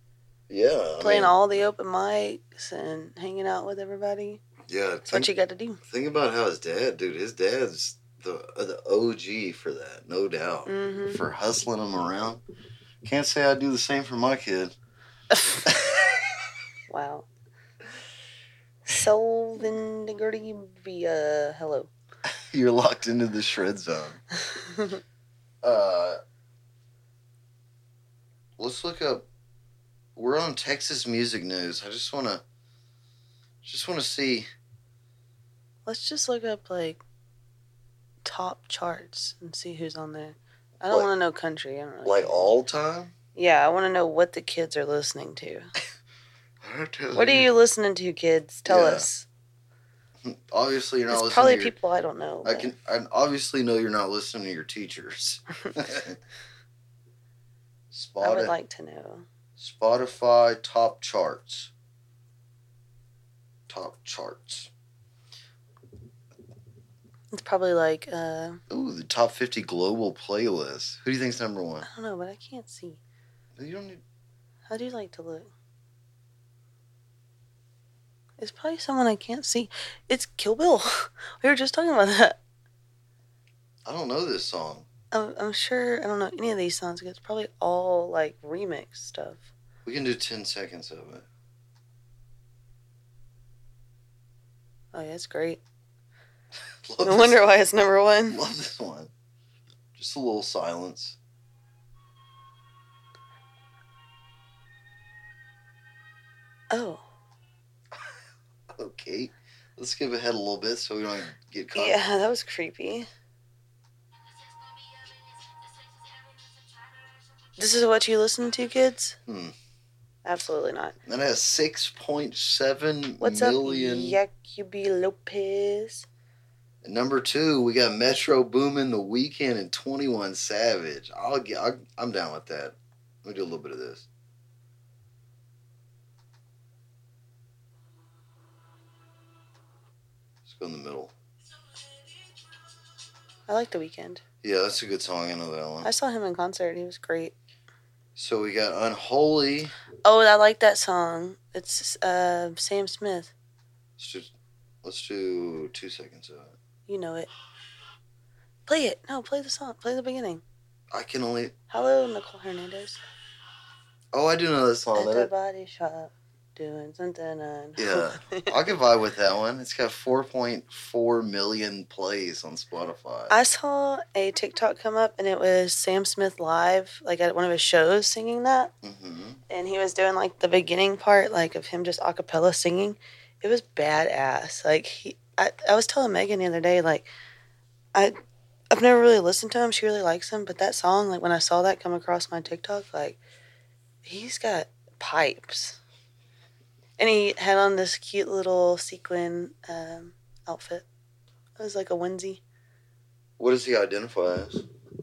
Yeah, I playing mean, all the open mics and hanging out with everybody. Yeah, That's think, what you got to do. think about how his dad, dude. His dad's the uh, the OG for that, no doubt. hmm For hustling him around. Can't say I'd do the same for my kid. wow. Solvin via hello. You're locked into the shred zone. Uh, let's look up. We're on Texas music news. I just wanna, just wanna see. Let's just look up like top charts and see who's on there. I don't Like- want to know country. I don't really Like care. all time. Yeah, I want to know what the kids are listening to. What are you listening to, kids? Tell Yeah. us. Obviously, you're not It's listening. probably to your, people I don't know. I but- can. I obviously know you're not listening to your teachers. I would like to know. Spotify top charts. Top charts. It's probably like uh, Ooh, the top 50 global playlist. Who do you think's number one? I don't know, but I can't see. You don't need. How do you like to look? It's probably someone I can't see. It's Kill Bill. we were just talking about that. I don't know this song. I'm, I'm sure I don't know any of these songs. It's probably all like remix stuff. We can do 10 seconds of it. Oh yeah, it's great. Love No wonder why it's number one. Love this one. Just a little silence. Oh Okay. Let's skip ahead a little bit so we don't get caught. yeah, that was creepy. This is what you listen to, kids? Hmm. Absolutely not. That has 6.7 What's million. up, Yacubi Lopez? And Number two, we got Metro Boomin, The Weeknd, and 21 Savage. I'll get. I'll, I'm down with that. Let me do a little bit of this. Let's go in the middle. I like The Weeknd. Yeah, that's a good song. I know that one. I saw him in concert. He was great. So we got Unholy. Oh, I like that song. It's uh, Sam Smith. Let's do, let's do two seconds of it. You know it. Play it. No, play the song. Play the beginning. I can only. Hello, Nicole Hernandez. Oh, I do know this song. At the body shop, doing something on. Yeah. I can vibe with that one. It's got 4.4 million plays on Spotify. I saw a TikTok come up and it was Sam Smith live, like at one of his shows, singing that. hmm And he was doing like the beginning part, like of him just a cappella singing. It was badass. Like he, I, I was telling Megan the other day, like I, I've never really listened to him. She really likes him, but that song, like when I saw that come across my TikTok, like he's got pipes. And he had on this cute little sequin um, outfit. It was like a onesie. What does he identify as?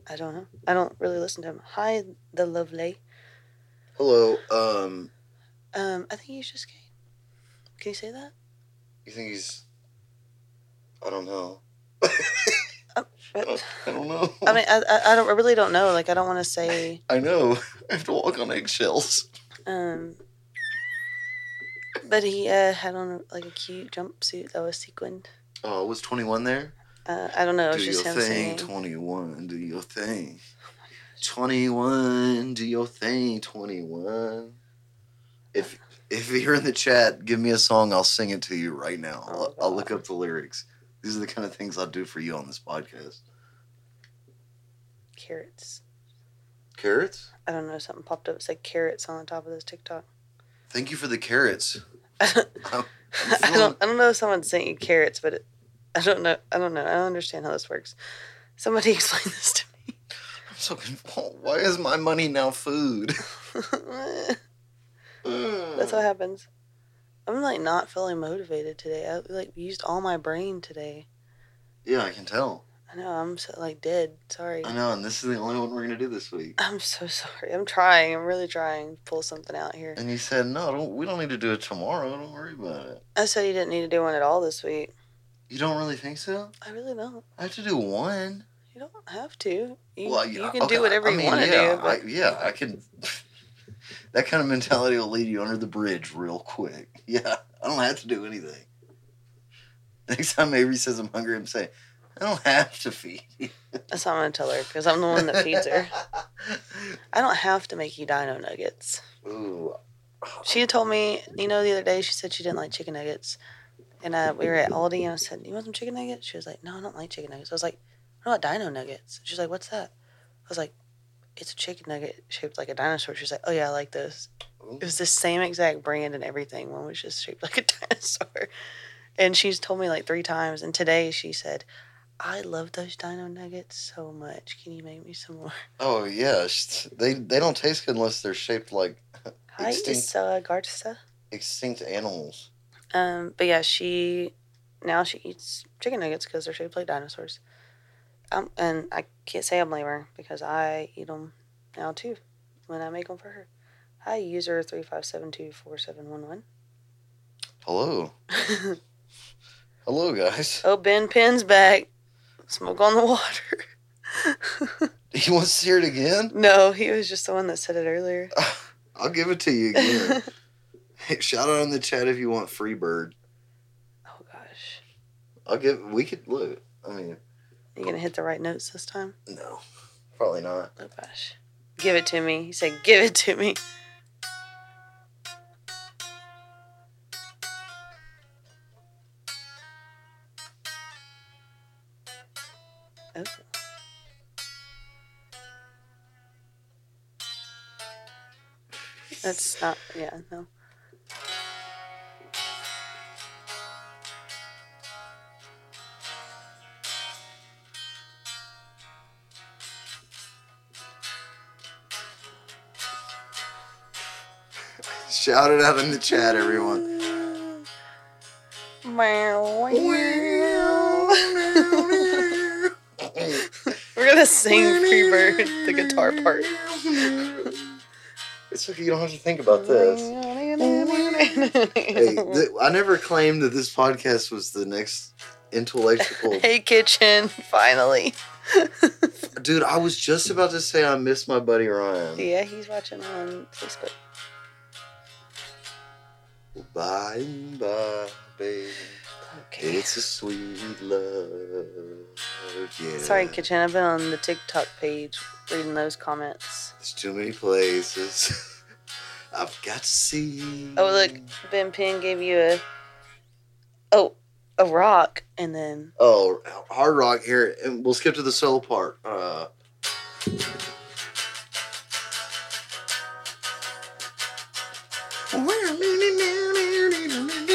I don't know. I don't really listen to him. Hi, the lovely. Hello. Um, Um, I think he's just gay. Can you say that? you think he's? I don't know. But, I don't, I don't know. I mean, I, I, I don't I really don't know. Like, I don't want to say. I know. I have to walk on eggshells. Um, but he uh, had on like a cute jumpsuit that was sequined. Oh, was twenty one there? Uh, I don't know. It do was just your him thing, twenty one. Do your thing. Twenty one. Do your thing, twenty one. If if you're in the chat, give me a song. I'll sing it to you right now. Oh, I'll, I'll look up the lyrics. These are the kind of things I'll do for you on this podcast. Carrots. Carrots. I don't know. Something popped up. It said carrots on the top of this TikTok. Thank you for the carrots. I I'm don't. I don't know if someone sent you carrots, but it, I don't know. I don't know. I don't understand how this works. Somebody explain this to me. I'm so confused. Why is my money now food? That's what happens. I'm like not feeling motivated today. I like used all my brain today. Yeah, I can tell. I know I'm so like dead. Sorry. I know, and this is the only one we're gonna do this week. I'm so sorry. I'm trying. I'm really trying to pull something out here. And you said, "No, don't. We don't need to do it tomorrow. Don't worry about it." I said you didn't need to do one at all this week. You don't really think so? I really don't. I have to do one. You don't have to. You, well, you can okay, do whatever I you want to yeah, do. But I, yeah, I can. that kind of mentality will lead you under the bridge real quick. Yeah, I don't have to do anything. Next time Avery says I'm hungry, I'm saying, I don't have to feed you. that's what I'm gonna tell her because I'm the one that feeds her. I don't have to make you dino nuggets. Ooh. She had told me, you know, the other day she said she didn't like chicken nuggets, and uh, we were at Aldi and I said, "You want some chicken nuggets?" She was like, "No, I don't like chicken nuggets." I was like, "What about dino nuggets?" She's like, "What's that?" I was like, "It's a chicken nugget shaped like a dinosaur." She's like, "Oh yeah, I like those." It was the same exact brand and everything. One was just shaped like a dinosaur, and she's told me like three times. And today she said, "I love those dino nuggets so much. Can you make me some more?" Oh yeah, sh- they they don't taste good unless they're shaped like Hi, Extinct. Garza. extinct animals. Um, but yeah, she now she eats chicken nuggets because they're shaped like dinosaurs. Um, and I can't say I blame her because I eat them now too when I make them for her. Hi, user three five seven two four seven one one. Hello. Hello, guys. Oh, Ben Penn's back. Smoke on the water. He wants to hear it again? no, he was just the one that said it earlier. I'll give it to you again. Hey, Shout out in the chat if you want Freebird. oh gosh, I'll give. We could look. I mean, you gonna hit the right notes this time? no, probably not. Oh gosh, give it to me. He said, "Give it to me." Oh. That's not, yeah, no. Shout it out in the chat, everyone. Meow, We're gonna sing Freebird, the guitar part. It's okay. You don't have to think about this. Hey, th- I never claimed that this podcast was the next intellectual. hey, kitchen, finally. Dude, I was just about to say I miss my buddy Ryan. Yeah, he's watching on Facebook. Bye and by, baby. Okay. It's a sweet love. Yeah. Sorry, kitchen. I've been on the TikTok page reading those comments. There's too many places. I've got to see. Oh, look, Ben Penn gave you a oh a rock, and then Oh, hard rock here, and we'll skip to the solo part. Uh,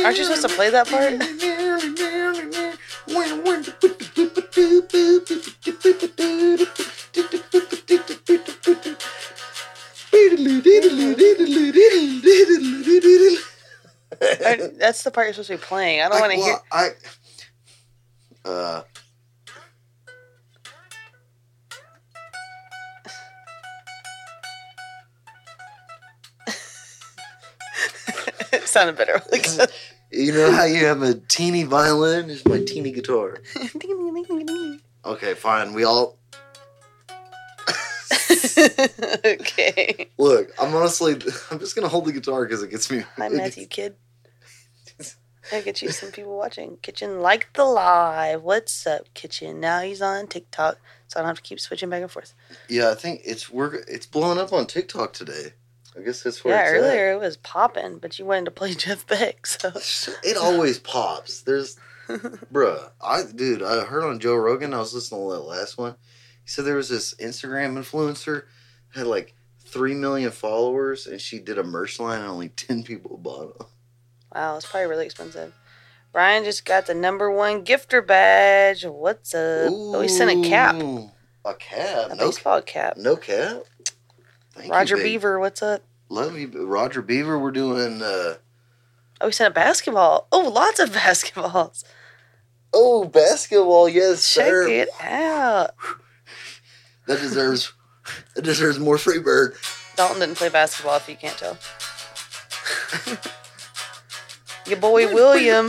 Aren't you supposed to play that part? I- that's the part you're supposed to be playing. I don't want to hear. I. Uh, it sounded better. You know how you have a teeny violin? It's my teeny guitar. Okay, fine. We all okay. look. I'm honestly. I'm just gonna hold the guitar because it gets me. Hi, Matthew, kid. I get you some people watching. Kitchen like the live. What's up, Kitchen? Now he's on TikTok, so I don't have to keep switching back and forth. Yeah, I think it's we're it's blowing up on TikTok today. I guess that's where yeah, it's at. earlier it was popping, but you wanted to play Jeff Beck, so It always pops. There's, bruh. I dude, I heard on Joe Rogan. I was listening to that last one. He said there was this Instagram influencer had like three million followers, and she did a merch line, and only ten people bought it. wow, it's probably really expensive. Ryan just got the number one gifter badge. What's up? oh, he sent a cap, A cap? a No, baseball cap. no cap. Thank Roger babe. Beaver, what's up? Love you, Roger Beaver. We're doing. uh Oh, we sent a basketball. Oh, lots of basketballs. Oh, basketball, yes, Check sir. it out. That deserves. That deserves more free bird. Dalton didn't play basketball, if you can't tell. Your boy William.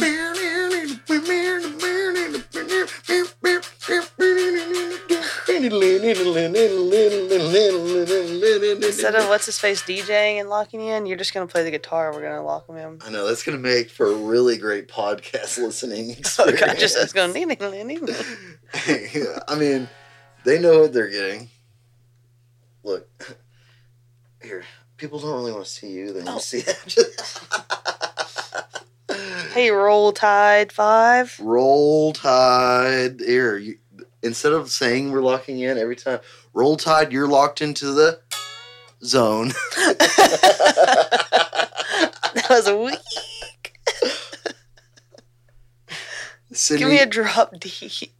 Instead of what's his face DJing and locking in, you're just gonna play the guitar. We're gonna lock him in. I know that's gonna make for a really great podcast listening Oh experience. god, just it's going. I mean, they know what they're getting. Look, here, people don't really want to see you; they want Oh. to see that. Hey, roll tide five. Roll Tide. Here, you, instead of saying we're locking in every time, Roll Tide, you're locked into the zone. that was weak. Sydney, Give me a drop D.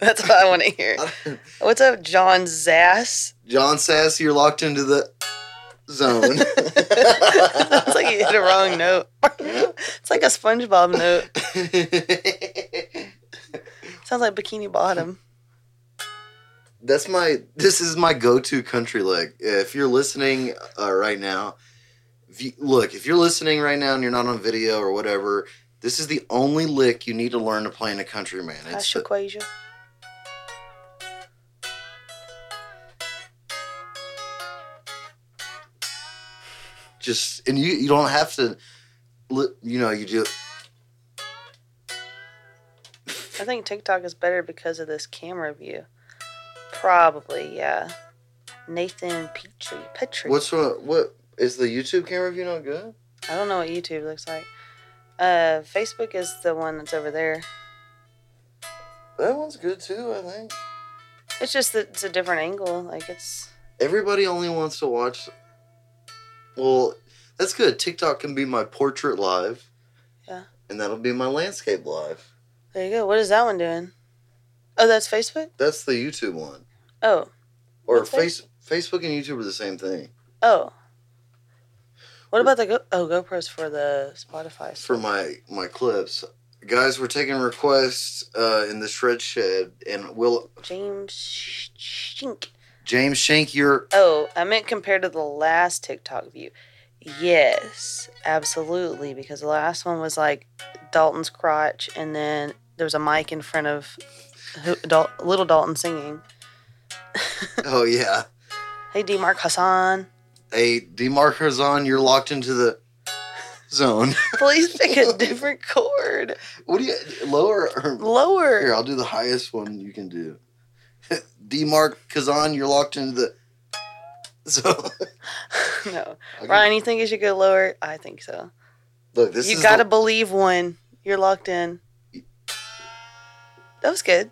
That's what I want to hear. What's up, John Zass? John Sass, you're locked into the zone. Sounds like you hit a wrong note. it's like a SpongeBob note. Sounds like Bikini Bottom. That's my. This is my go-to country lick. If you're listening uh, right now, if you, look, if you're listening right now and you're not on video or whatever, this is the only lick you need to learn to play in a country man. It's the- Ashaquasia. Just, and you you don't have to, you know, you do. I think TikTok is better because of this camera view. Probably, yeah. Nathan Petrie. Petrie. What's what? What is the YouTube camera view not good? I don't know what YouTube looks like. Uh, Facebook is the one that's over there. That one's good too. I think It's just that it's a different angle. Like it's everybody only wants to watch. Well, that's good. TikTok can be my portrait live. Yeah. And that'll be my landscape live. there you go. What is that one doing? Oh, that's Facebook. That's the YouTube one. Oh, Or What's that? face Facebook and YouTube are the same thing. oh. What about the Go? Oh, GoPros for the Spotify. For my my clips, guys, we're taking requests uh, in the shred shed, and we'll James Shink. James Shank, you're Oh, I meant compared to the last TikTok view. Yes, absolutely. Because the last one was like Dalton's crotch, and then there was a mic in front of who, Dal- little Dalton singing. oh yeah. Hey, D. Mark Hassan, Hey, demarkers on. You're locked into the zone. please pick a different chord. what do you lower? Or, Lower. Here, I'll do the highest one you can do. Demark Kazan, you're locked into the So. no. Okay. Ryan, you think you should go lower? I think so. Look, this you is gotta the- believe one. You're locked in. That was good.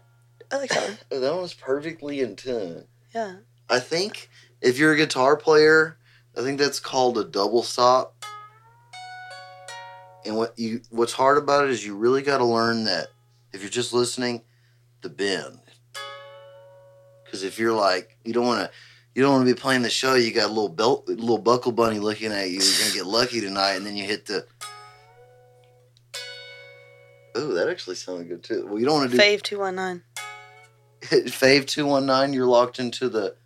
I like that one. That one was perfectly in tune. Yeah. I think if you're a guitar player, I think that's called a double stop. And what you what's hard about it is you really got to learn that if you're just listening, the bend. Because if you're like you don't want to, you don't want to be playing the show. You got a little belt, little buckle bunny looking at you. You're gonna get lucky tonight, and then you hit the. Oh, that actually sounded good too. Well, you don't want to do Fave 219. Fave two one nine. You're locked into the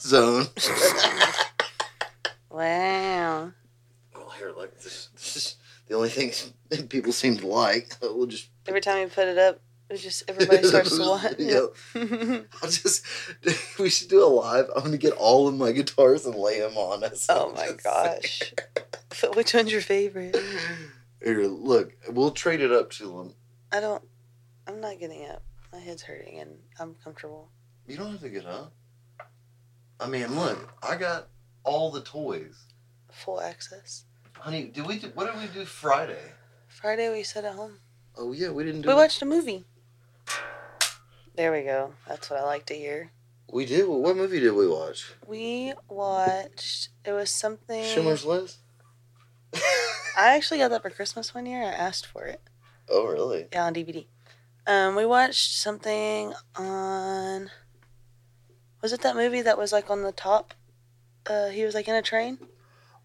zone. Wow. Well, here, look. This, this is the only thing people seem to like. We'll just. Every time you put it up, it just everybody starts to. Yeah. I'll just. We should do a live. I'm gonna get all of my guitars and lay them on us. oh my gosh. Which one's your favorite? Here, look. We'll trade it up to them. I don't. I'm not getting up. My head's hurting and I'm comfortable. You don't have to get up. I mean, look. I got all the toys. Full access. Honey, did we do? What did we do Friday? Friday we sat at home. Oh yeah, we didn't do. We watched a movie. There we go. That's what I like to hear. We did. What movie did we watch? We watched. It was something. Schindler's List. I actually got that for Christmas one year. I asked for it. oh really? Yeah, on DVD. Um, we watched something on. Was it that movie that was like on the top? Uh, he was like in a train.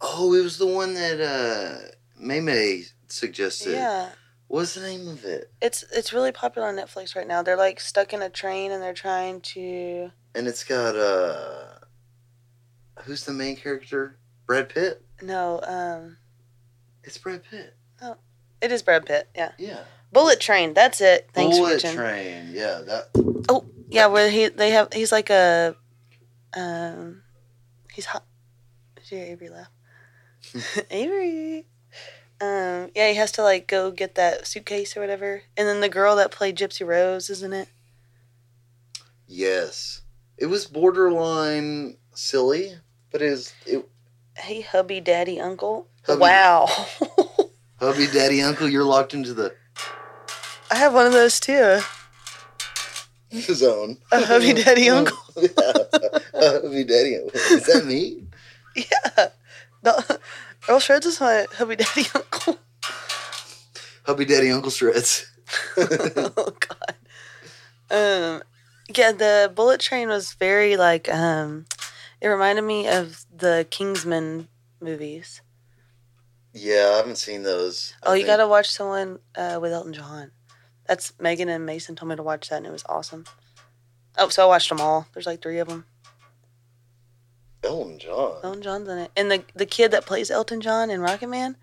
Oh, it was the one that uh May May suggested. Yeah, What's the name of it? it's it's really popular on Netflix right now. They're like stuck in a train and they're trying to. And it's got uh who's the main character? Brad Pitt? No, um, It's Brad Pitt. Oh. It is Brad Pitt. Yeah, Yeah. Bullet Train. That's it. Thanks, Bullet Richard. Train. Yeah, that Oh Yeah, where he they have he's like a, um, he's hot. Did you hear Avery laugh? Avery. Um, yeah, he has to like go get that suitcase or whatever, and then the girl that played Gypsy Rose, isn't it? yes. It was borderline silly, but it was it Hey, hubby, daddy, uncle. Hubby- Wow, hubby daddy uncle, you're locked into the I have one of those too. His own. A hubby, daddy, uncle. yeah. A hubby daddy uncle. Is that me? Yeah, no, Earl Shreds is my hubby, daddy, uncle. Hubby daddy uncle shreds. oh God. Um, yeah, the bullet train was very like um, It reminded me of the Kingsman movies. Yeah, I haven't seen those. I Oh, you think- gotta watch someone uh, with Elton John. That's Megan and Mason told me to watch that, and it was awesome. Oh, so I watched them all. There's like three of them. Elton John. Elton John's in it, and the the kid that plays Elton John in Rocket Man,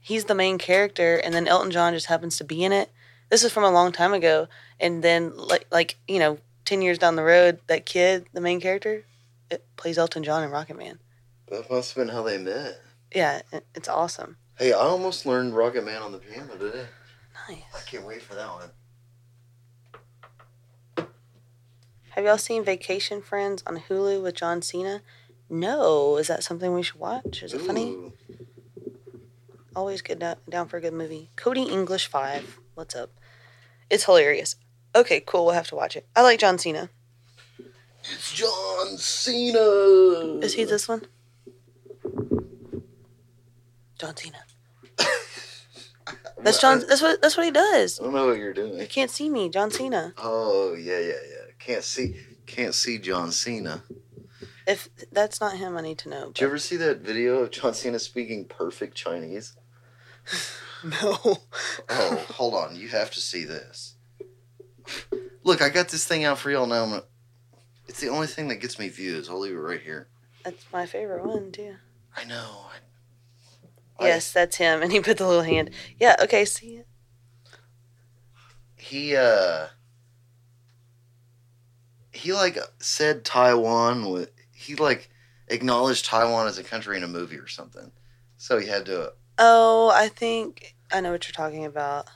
he's the main character, and then Elton John just happens to be in it. This is from a long time ago, and then like like you know, ten years down the road, that kid, the main character, it plays Elton John in Rocket Man. That must have been how they met. Yeah, it's awesome. Hey, I almost learned Rocket Man on the piano today. Nice. I can't wait for that one. Have y'all seen Vacation Friends on Hulu with John Cena? No. Is that something we should watch? Is it funny? Always good down, down for a good movie. Cody English 5. What's up? It's hilarious. Okay, cool. We'll have to watch it. I like John Cena. It's John Cena. Is he this one? John Cena. That's John. That's what. That's what he does. I don't know what you're doing. You can't see me, John Cena. Oh yeah, yeah, yeah. Can't see, can't see John Cena. If that's not him, I need to know. Did you ever see that video of John Cena speaking perfect Chinese? No. Oh, hold on. You have to see this. Look, I got this thing out for y'all now. Gonna- It's the only thing that gets me views. I'll leave it right here. That's my favorite one too. I know. I- Yes, that's him, and he put the little hand. Yeah. Okay. See it. he uh he like said Taiwan with he like acknowledged Taiwan as a country in a movie or something. So he had to Oh, I think I know what you're talking about.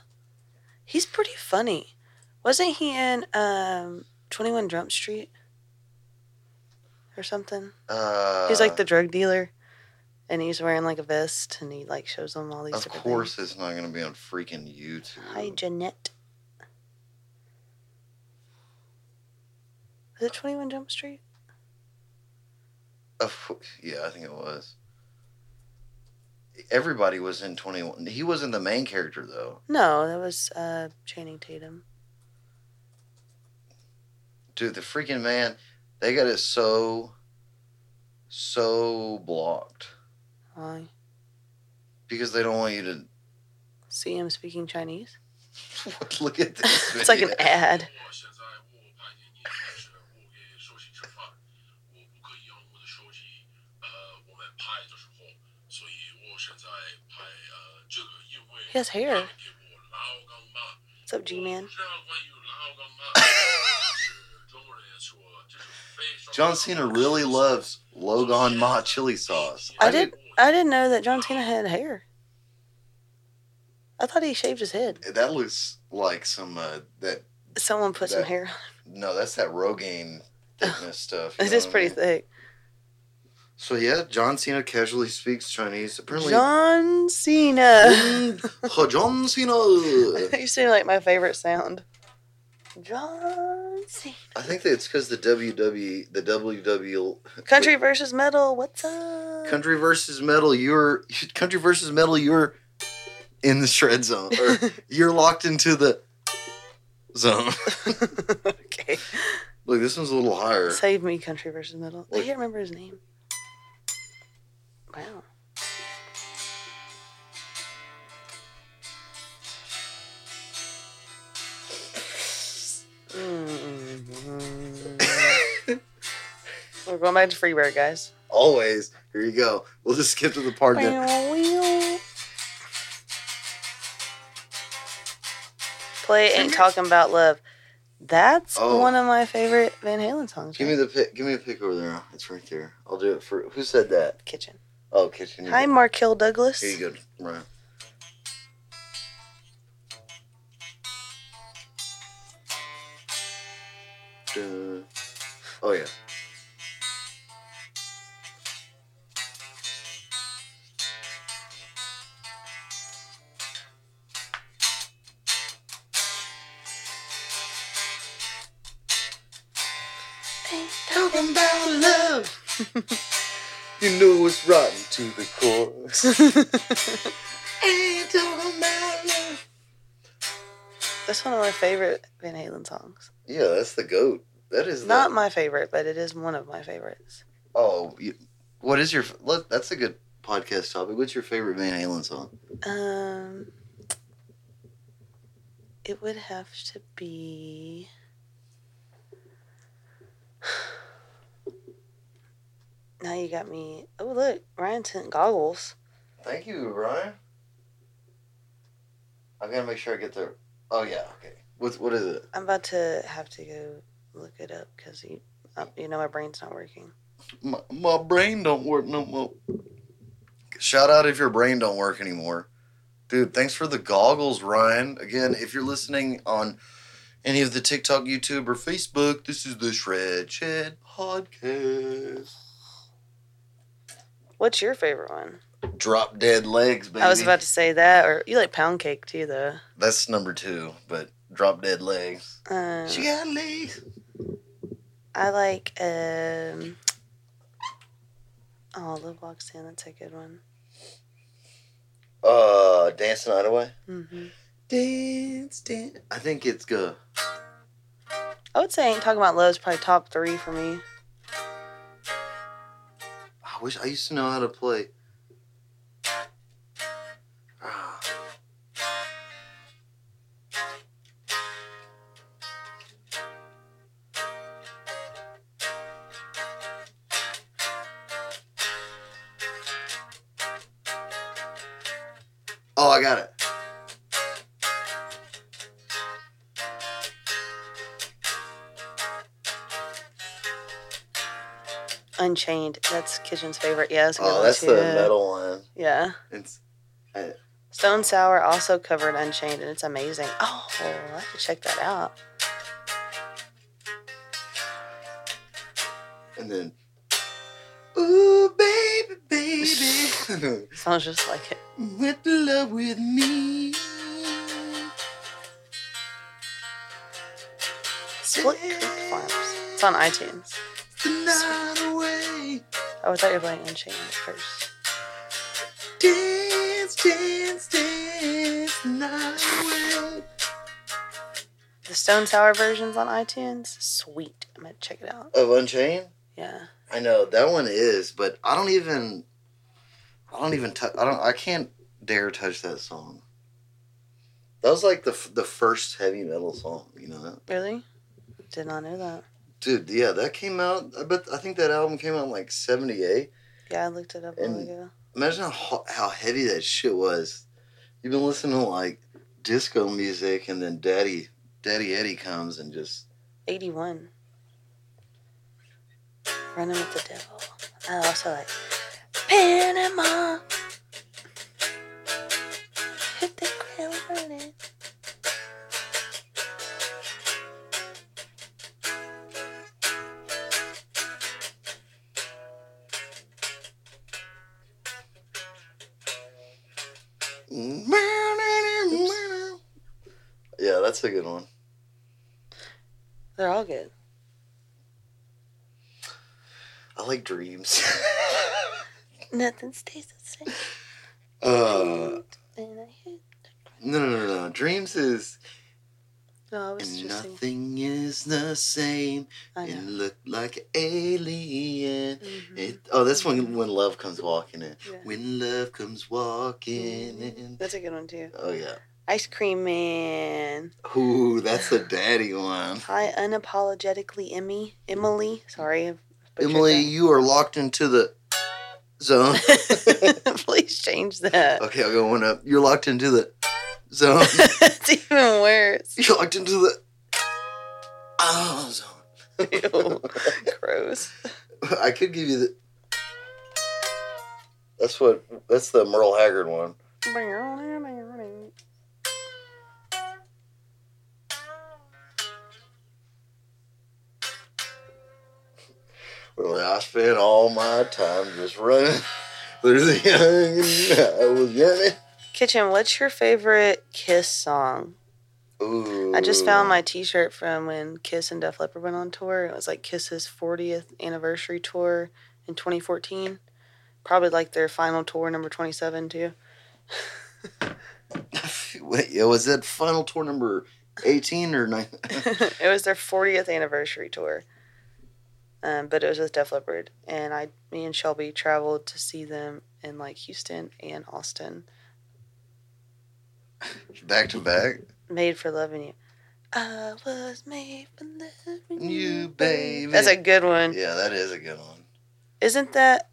He's pretty funny. Wasn't he in um 21 Jump Street or something? uh He's like the drug dealer, and he's wearing like a vest, and he like shows them all these. Of course things. it's not gonna be on freaking YouTube. Hi, Jeanette. Is it 21 Jump Street? Yeah, I think it was. Everybody was in twenty one. He wasn't the main character though. No, that was uh, Channing Tatum. Dude, the freaking man, they got it so so blocked. Why? Because they don't want you to See him speaking Chinese? look at this. It's like an ad. He has hair. What's up, G Man? John Cena really loves Lao Gan Ma chili sauce. I, did. I didn't know that John Cena had hair. I thought he shaved his head. That looks like some uh, that. Someone put that, some hair on. No, that's that Rogaine thickness stuff. It is pretty mean? thick. So yeah, John Cena casually speaks Chinese. Apparently, John Cena. Oh, John Cena. you seem like my favorite sound. John Cena. I think that it's because the WWE, the WW Country versus metal. What's up? Country versus Metal. You're Country versus Metal. You're in the shred zone, or you're locked into the zone. okay. Look, this one's a little higher. Save me, country versus metal. I can't remember his name. Wow. Mm. We're going back to Freebird, guys. Always. Here you go. We'll just skip to the part that. Play ain't talking about love. That's Oh. one of my favorite Van Halen songs. Give me the pick. Give me a pick over there. It's right there. I'll do it for. Who said that? kitchen. Oh, kitchen. Hi, Markill Douglas. Here you go, Ryan. Oh yeah. You know it's rotten to the core. Ain't talking about love. That's one of my favorite Van Halen songs. Yeah, that's the goat. That is Not the, my favorite, but it is one of my favorites. Oh, you, what is your? Let, that's a good podcast topic. What's your favorite Van Halen song? Um, it would have to be. Now you got me. Oh look, Ryan sent goggles. Thank you, Ryan. I gotta make sure I get there. Oh yeah, okay. What's what is it? I'm about to have to go look it up because you, uh, you know, my brain's not working. My, my brain don't work no more. Shout out if your brain don't work anymore. Dude, thanks for the goggles, Ryan. Again, if you're listening on any of the TikTok, YouTube, or Facebook, this is the Shred Shed Podcast. What's your favorite one? Drop Dead Legs, baby. I was about to say that, or you like pound cake too, though. That's number two, but Drop Dead Legs. Um, She got legs. I like um. Oh, Love Walks In. That's a good one. Uh, Dance the Night Away. hmm Dance, dance. I think it's good. I would say Ain't Talking About love is probably top three for me. Wish I used to know how to play. Unchained. That's Kitchen's favorite. Yeah, that's a good Oh, that's too. the metal one. Yeah. It's Stone Sour also covered Unchained, and it's amazing. Oh, I have to check that out. and then. Ooh, baby, baby. Sounds just like it. With love with me. Split Creek Farms. It's on iTunes. Night away. Oh, I thought you were playing Unchained at first. Dance, dance, dance. The night away. The Stone Sour version's on iTunes. Sweet. I'm gonna check it out. Of Unchained? Yeah. I know that one is, but I don't even. I don't even touch. I don't. I can't dare touch that song. That was like the f- the first heavy metal song, you know that, Really? Did not know that. Dude. Yeah, that came out. I bet. I think that album came out in like '78. Yeah, I looked it up a while ago. Imagine how how heavy that shit was. You've been listening to like disco music, and then Daddy Daddy Eddie comes and just 81. Running with the Devil. I also like Panama. Hit the that's a good one. They're all good. I like Dreams. Nothing stays the same. uh, And I hit no, no, no, no. Dreams is No, and nothing is the same. It looked like an alien. Mhm. It, oh, that's when when love comes walking in. Yeah. When love comes walking Mhm. in. That's a good one too. Oh yeah. Ice Cream Man. Ooh, that's the daddy one. Hi, unapologetically Emmy. Emily. Sorry. Emily, you are locked into the zone. Please change that. okay, I'll go one up. You're locked into the zone. it's even worse. You're locked into the oh zone. Ew. Gross. I could give you the. That's what. That's the Merle Haggard one. Well, I spent all my time just running through the young. I was yearning. Kitchen, what's your favorite Kiss song? Ooh. I just found my T-shirt from when Kiss and Def Leppard went on tour. It was like Kiss's 40th anniversary tour in 2014. Probably like their final tour, number 27 too. Wait, was that final tour number eighteen or nine? it was their 40th anniversary tour. Um, but it was with Def Leppard, and I, me and Shelby traveled to see them in like Houston and Austin. Back to back. Made for loving you. I was made for loving you, You, baby. That's a good one. Yeah, that is a good one. Isn't that?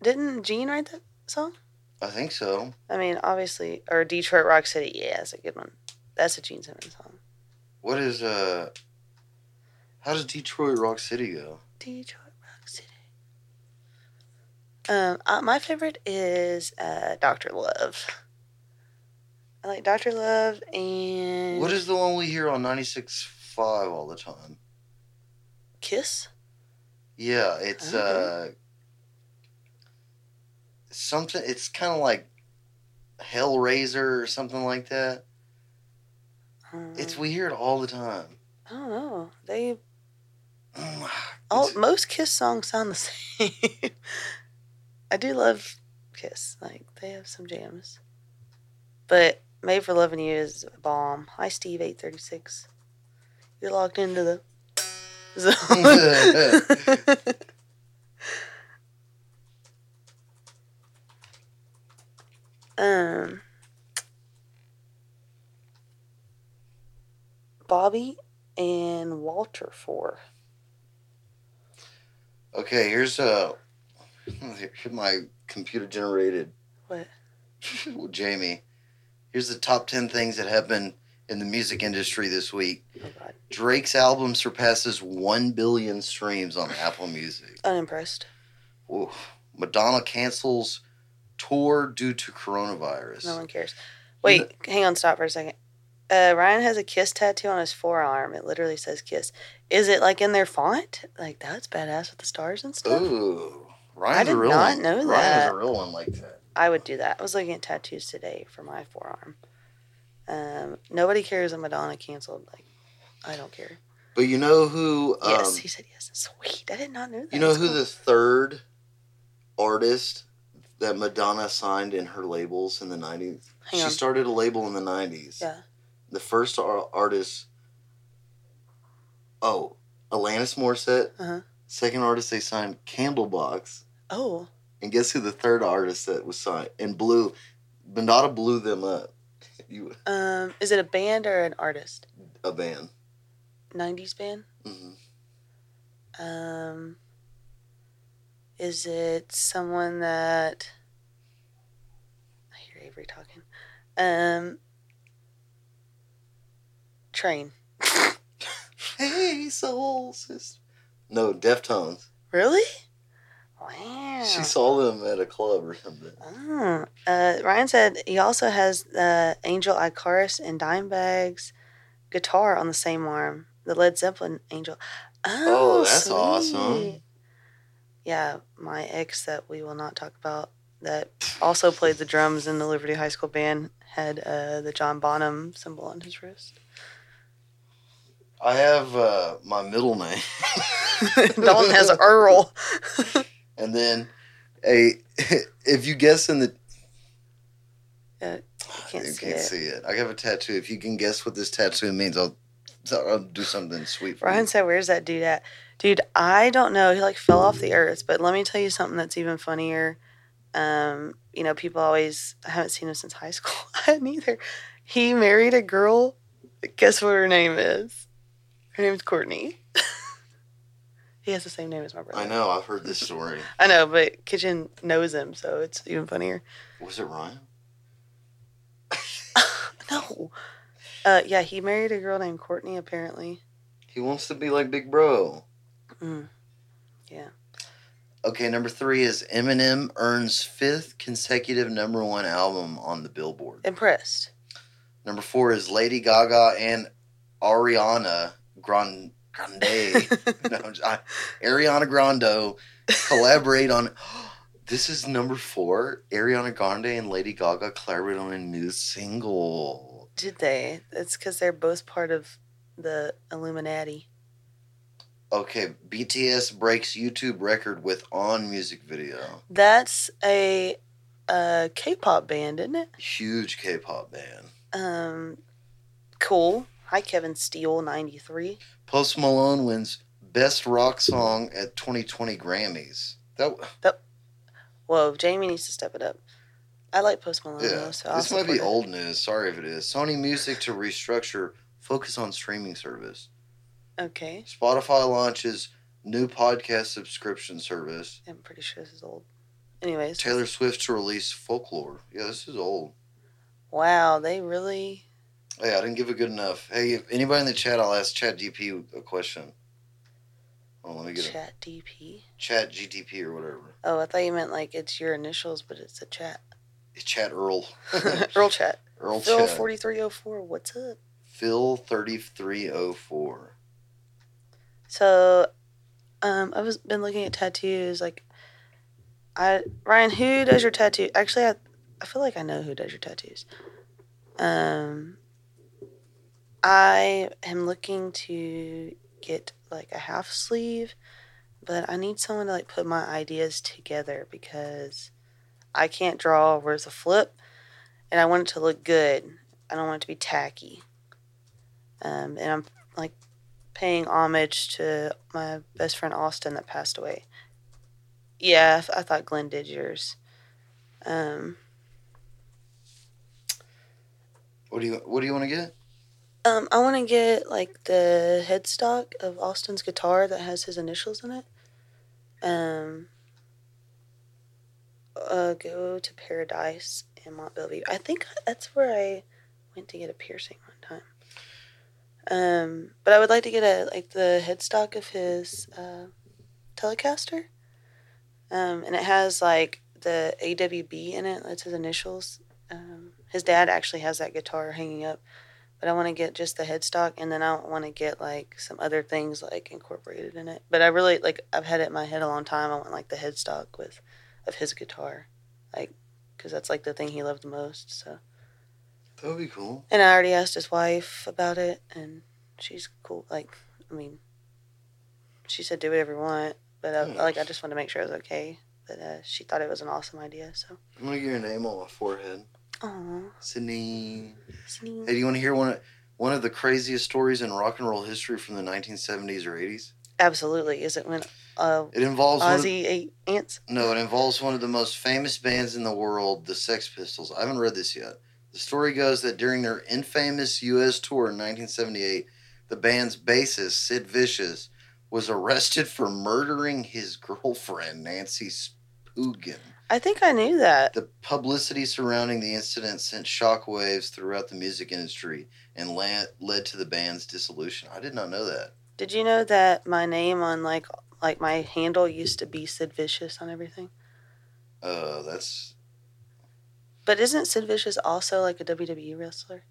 Didn't Gene write that song? I think so. I mean, obviously, or Detroit Rock City. Yeah, that's a good one. That's a Gene Simmons song. What is uh? How does Detroit Rock City go? Detroit Rock City. Um, uh, my favorite is uh, Doctor Love. I like Doctor Love and What is the one we hear on 96.5 all the time? Kiss. Yeah, it's uh something. It's kind of like Hellraiser or something like that. Um, It's we hear it all the time. I don't know. They all most Kiss songs sound the same. I do love Kiss. Like they have some jams, but "Made for Loving You" is a bomb. Hi, Steve, eight thirty six. You're locked into the zone. um, Bobby and Walter Four. Okay, here's uh, here's my computer generated. What? well, Jamie, here's the top ten things that happened in the music industry this week. Oh God, Drake's album surpasses one billion streams on Apple Music. unimpressed. Oof. Madonna cancels tour due to coronavirus. No one cares. Wait, hang on, stop for a second. Uh, Ryan has a kiss tattoo on his forearm. It literally says kiss. Is it like in their font? Like that's badass with the stars and stuff. Ooh, Ryan's did a real not one. know Ryan that. a real one like that. I would do that. I was looking at tattoos today for my forearm. Um, nobody cares that Madonna canceled. Like, I don't care. But you know who? Um, yes, he said yes. Sweet. I did not know that. You know That's who cool. the third artist that Madonna signed in her labels in the nineties? She on. started a label in the nineties. Yeah. The first ar- artist. Oh, Alanis Morissette. Uh-huh. Second artist they signed Candlebox. Oh, And guess who the third artist that was signed and blew Madonna blew them up. You um, is it a band or an artist? a band. '90s band. hmm Um, is it someone that I hear Avery talking? Um, Train. Hey, soul sister. No, Deftones. Really? Wow. She saw them at a club or something. Oh. Uh, Ryan said he also has the Angel Icarus and Dimebag's guitar on the same arm. The Led Zeppelin Angel. Oh, Oh, that's awesome. Yeah, my ex that we will not talk about that also played the drums in the Liberty High School band had uh, the John Bonham symbol on his wrist. I have uh, my middle name. Dalton has Earl. And then, a if you guess in the Yeah, can't you see can't it. see it. I have a tattoo. If you can guess what this tattoo means, I'll I'll do something sweet for Ryan you. said, "Where's that dude at?" Dude, I don't know. He like fell off the earth. But let me tell you something that's even funnier. Um, you know, people always I haven't seen him since high school. I hadn't either. He married a girl. Guess what her name is? Her name's Courtney. he has the same name as my brother. I know. I've heard this story. I know, but Kitchen knows him, so it's even funnier. Was it Ryan? No. Uh, yeah, he married a girl named Courtney. Apparently. He wants to be like Big Bro. Mm. Yeah. Okay, number three is Eminem earns fifth consecutive number one album on the Billboard. Impressed. Number four is Lady Gaga and Ariana Grande. Grande. no, just- I- Ariana Grande collaborate on. This is number four. Ariana Grande and Lady Gaga collaborate on a new single. Did they? It's because they're both part of the Illuminati. Okay, BTS breaks YouTube record with on music video. That's a, uh K-pop band, isn't it? Huge K-pop band. Um, cool. Hi, Kevin Steele, ninety three. Post Malone wins best rock song at 2020 Grammys. That Whoa, Jamie needs to step it up. I like Post Malone yeah. though, so I'll this might be it. old news. Sorry if it is. Sony Music to restructure, focus on streaming service. Okay, Spotify launches new podcast subscription service. I'm pretty sure this is old. Anyways, Taylor Swift to release Folklore. Yeah, this is old. wow, they really. Hey, I didn't give it good enough. Hey, if anybody in the chat, I'll ask Chat DP a question. Oh, let me get Chat DP. Chat GTP or whatever. Oh, I thought you meant like it's your initials, but it's a chat. It's Chat Earl. Earl chat. Earl Phil Chat. forty three oh four. What's up? Phil thirty three oh four. So, um, I've been looking at tattoos. Like, I Ryan, who does your tattoo? Actually, I I feel like I know who does your tattoos. Um, I am looking to get like a half sleeve, but I need someone to like put my ideas together because I can't draw. Where's the flip? And I want it to look good. I don't want it to be tacky. Um, and I'm like paying homage to my best friend Austin that passed away. Yeah, I, I thought Glenn did yours. Um, What do you What do you want to get? Um, I want to get like the headstock of Austin's guitar that has his initials in it. Um, uh, go to Paradise in Mont Belvieu. I think that's where I went to get a piercing one time. Um, but I would like to get a like the headstock of his uh, Telecaster. Um, and it has like the AWB in it. That's his initials. Um, his dad actually has that guitar hanging up, but I want to get just the headstock, and then I want to get like some other things like incorporated in it. But I really like I've had it in my head a long time. I want like the headstock with of his guitar, like because that's like the thing he loved the most. So. That would be cool. And I already asked his wife about it, and she's cool. Like, I mean, she said do whatever you want, but I, Hmm. like I just wanted to make sure it was okay. But uh, she thought it was an awesome idea. So, I'm gonna get your name on my forehead, oh, Sydney. Hey, do you want to hear one of one of the craziest stories in rock and roll history from the 1970s or 80s? absolutely. Is it when uh, It involves Ozzy ate ants? No, it involves one of the most famous bands in the world, the Sex Pistols. I haven't read this yet. The story goes that during their infamous U.S. tour in 1978, the band's bassist, Sid Vicious, was arrested for murdering his girlfriend, Nancy Spungen. I think I knew that. The publicity surrounding the incident sent shockwaves throughout the music industry and la- led to the band's dissolution. I did not know that. Did you know that my name on like like my handle used to be Sid Vicious on everything? Uh, that's But isn't Sid Vicious also like a WWE wrestler?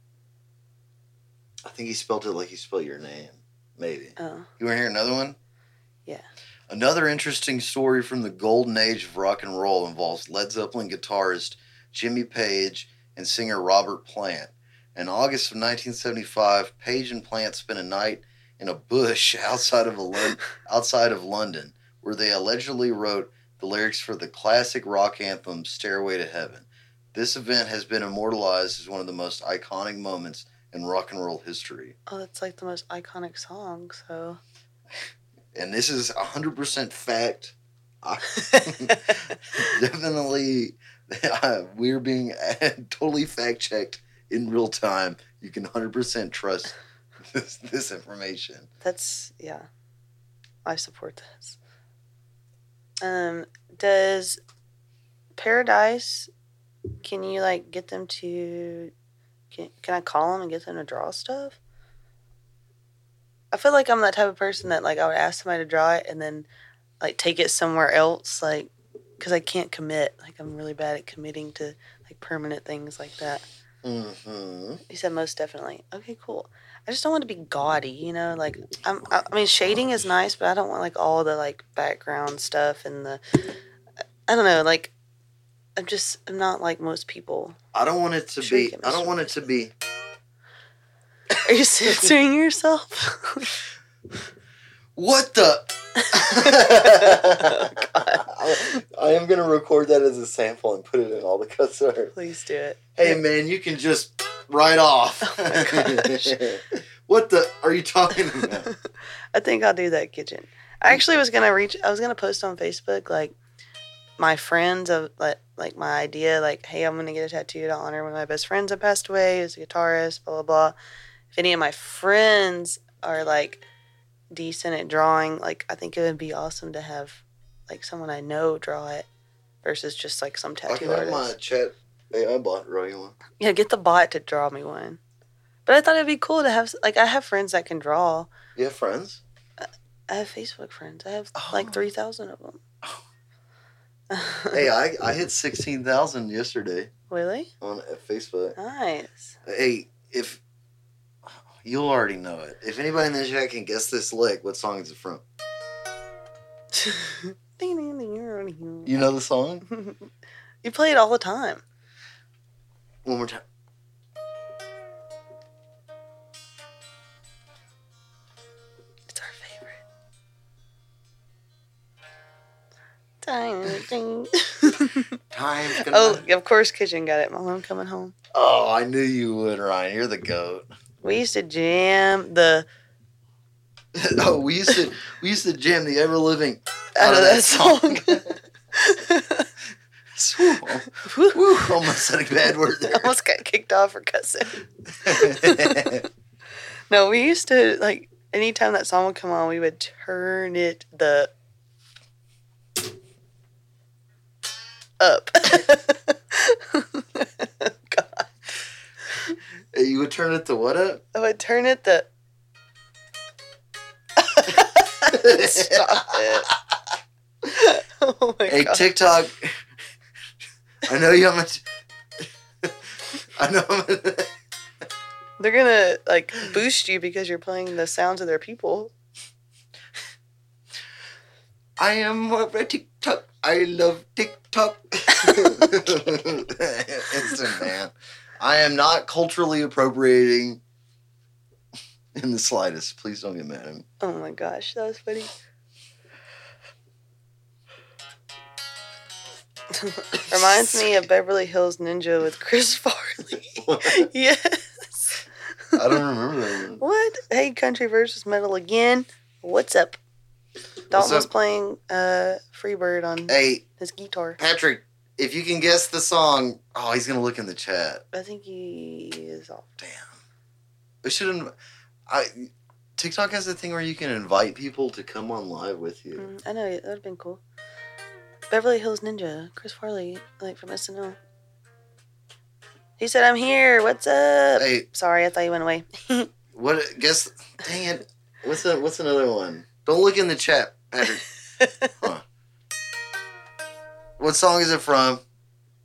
I think he spelled it like he spelled your name. Maybe. Oh, You want to hear another one? Yeah. Another interesting story from the golden age of rock and roll involves Led Zeppelin guitarist Jimmy Page and singer Robert Plant. In August of 1975, Page and Plant spent a night in a bush outside of a Lon- outside of London, where they allegedly wrote the lyrics for the classic rock anthem "Stairway to Heaven." This event has been immortalized as one of the most iconic moments in rock and roll history. oh, that's like the most iconic song. So. and this is 100% fact. I, definitely, uh, we're being totally fact checked in real time. You can 100% trust this, this information. That's yeah. I support this. Um, does Paradise? Can you like get them to? Can Can I call them and get them to draw stuff? I feel like I'm that type of person that like I would ask somebody to draw it and then like take it somewhere else, like because I can't commit. Like I'm really bad at committing to like permanent things like that. Mm-hmm. He said most definitely. Okay, cool. I just don't want to be gaudy, you know. Like I'm, I, I mean, shading is nice, but I don't want like all the like background stuff and the. I don't know. Like, I'm just I'm not like most people. I don't want it to be. I don't want it to be. Are you censoring yourself? What the? I, I am gonna record that as a sample and put it in all the cuts. Please do it. Hey man, you can just write off. Oh. What the are you talking about? I think I'll do that kitchen. I actually was gonna reach. I was gonna post on Facebook like my friends of like like my idea like hey I'm gonna get a tattoo to honor one of my best friends that passed away. Was a guitarist. Blah blah blah. If any of my friends are like decent at drawing, like I think it would be awesome to have like someone I know draw it versus just like some I tattoo can have artist. my chat AI bot draw you one. Yeah, get the bot to draw me one. But I thought it'd be cool to have like I have friends that can draw. You have friends? I have Facebook friends. I have Oh. like three thousand of them. Hey, I, I hit sixteen thousand yesterday really? on Facebook. Nice. Hey, if you'll already know it. If anybody in the chat can guess this lick, what song is it from? you know the song? you play it all the time. One more time. It's our favorite. Time. Time's gonna oh, of course, Kitchen got it. Mom, I'm coming home. Oh, I knew you would, Ryan. You're the goat. We used to jam the oh, we used to we used to jam the ever living out of that song. Woo, woo, almost said a bad word there. Almost got kicked off for cussing. No, we used to like anytime that song would come on, we would turn it the up. God, you would turn it to what up? I would turn it the. Stop it! Oh my god. Hey, god! TikTok. I know you haven't. I know. I'm They're gonna like boost you because you're playing the sounds of their people. I am a TikTok. I love TikTok. Instant man. I am not culturally appropriating in the slightest. Please don't get mad at me. Oh my gosh, that was funny. Reminds me of Beverly Hills Ninja with Chris Farley. yes. I don't remember that one. What? Hey, country versus metal again. What's up? Dalton was up? playing uh, Freebird on Hey, his guitar. Patrick, if you can guess the song, oh, he's gonna look in the chat. I think he is off. Damn. We shouldn't. I TikTok has a thing where you can invite people to come on live with you. Mm, I know that would have been cool. Beverly Hills Ninja, Chris Farley, like from SNL. He said, "I'm here. What's up?" Hey, Sorry, I thought you went away. what? Guess. Dang it. What's a, What's another one? Don't look in the chat, Patrick. What song is it from?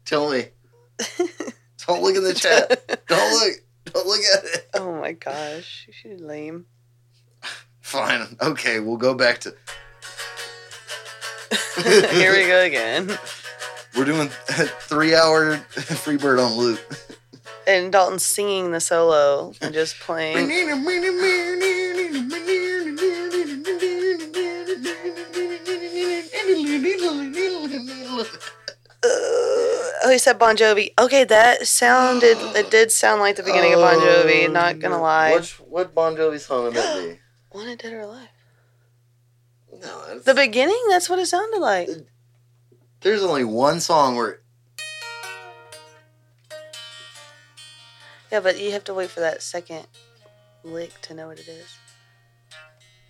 Tell me. Don't look in the chat. Don't look. Don't look at it. oh my gosh, she's lame. Fine. Okay, we'll go back to. Here we go again. We're doing three hour Freebird on loop. And Dalton's singing the solo and just playing. Uh, said Bon Jovi. Okay, that sounded. It did sound like the beginning of Bon Jovi. Not gonna lie. Which, what Bon Jovi song would that be? Wanted Dead or Alive. No, that's, The beginning. That's what it sounded like. there's only one song where Yeah, but you have to wait for that second lick to know what it is.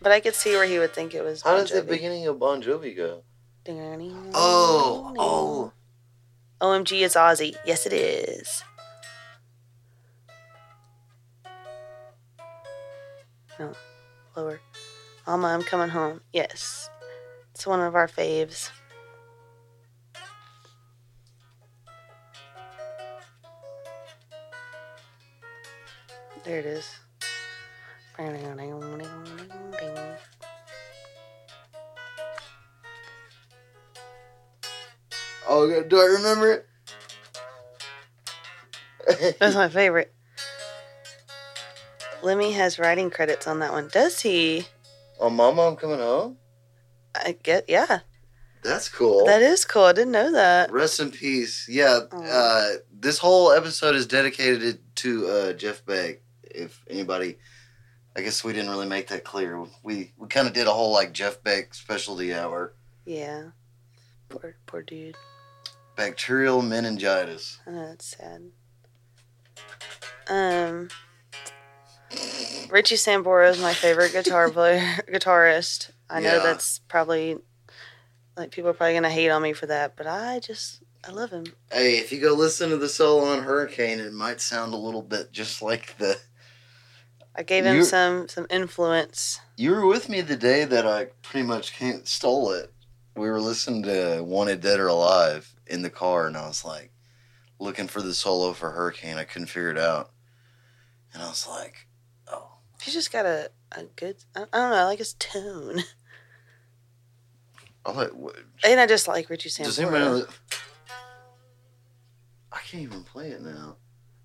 But I could see where he would think it was. How Bon does the beginning of Bon Jovi go? Oh, oh. OMG, it's Ozzy. Yes, it is. No, lower. Alma, I'm coming home. Yes. It's one of our faves. There it is. Oh, do I remember it? That's my favorite. Lemmy has writing credits on that one. Does he? oh, Mama, I'm coming home. I get yeah. That's cool. That is cool. I didn't know that. Rest in peace. Yeah, Aw. uh, this whole episode is dedicated to uh, Jeff Beck. If anybody I guess we didn't really make that clear. We we kind of did a whole like Jeff Beck specialty hour. Yeah. Poor poor dude. Bacterial meningitis. Know that's sad. Um, Richie Sambora is my favorite guitar player, guitarist. I know Yeah. that's probably like people are probably gonna hate on me for that, but I just I love him. Hey, if you go listen to the solo on Hurricane, it might sound a little bit just like the. I gave him some some influence. You were with me the day that I pretty much came, stole it. We were listening to Wanted Dead or Alive in the car, and I was like looking for the solo for Hurricane. I couldn't figure it out, and I was like, "Oh, He's just got a a good. I, I don't know. I like his tone, I'll let, what, and I just like Richie does anybody know that? I can't even play it now.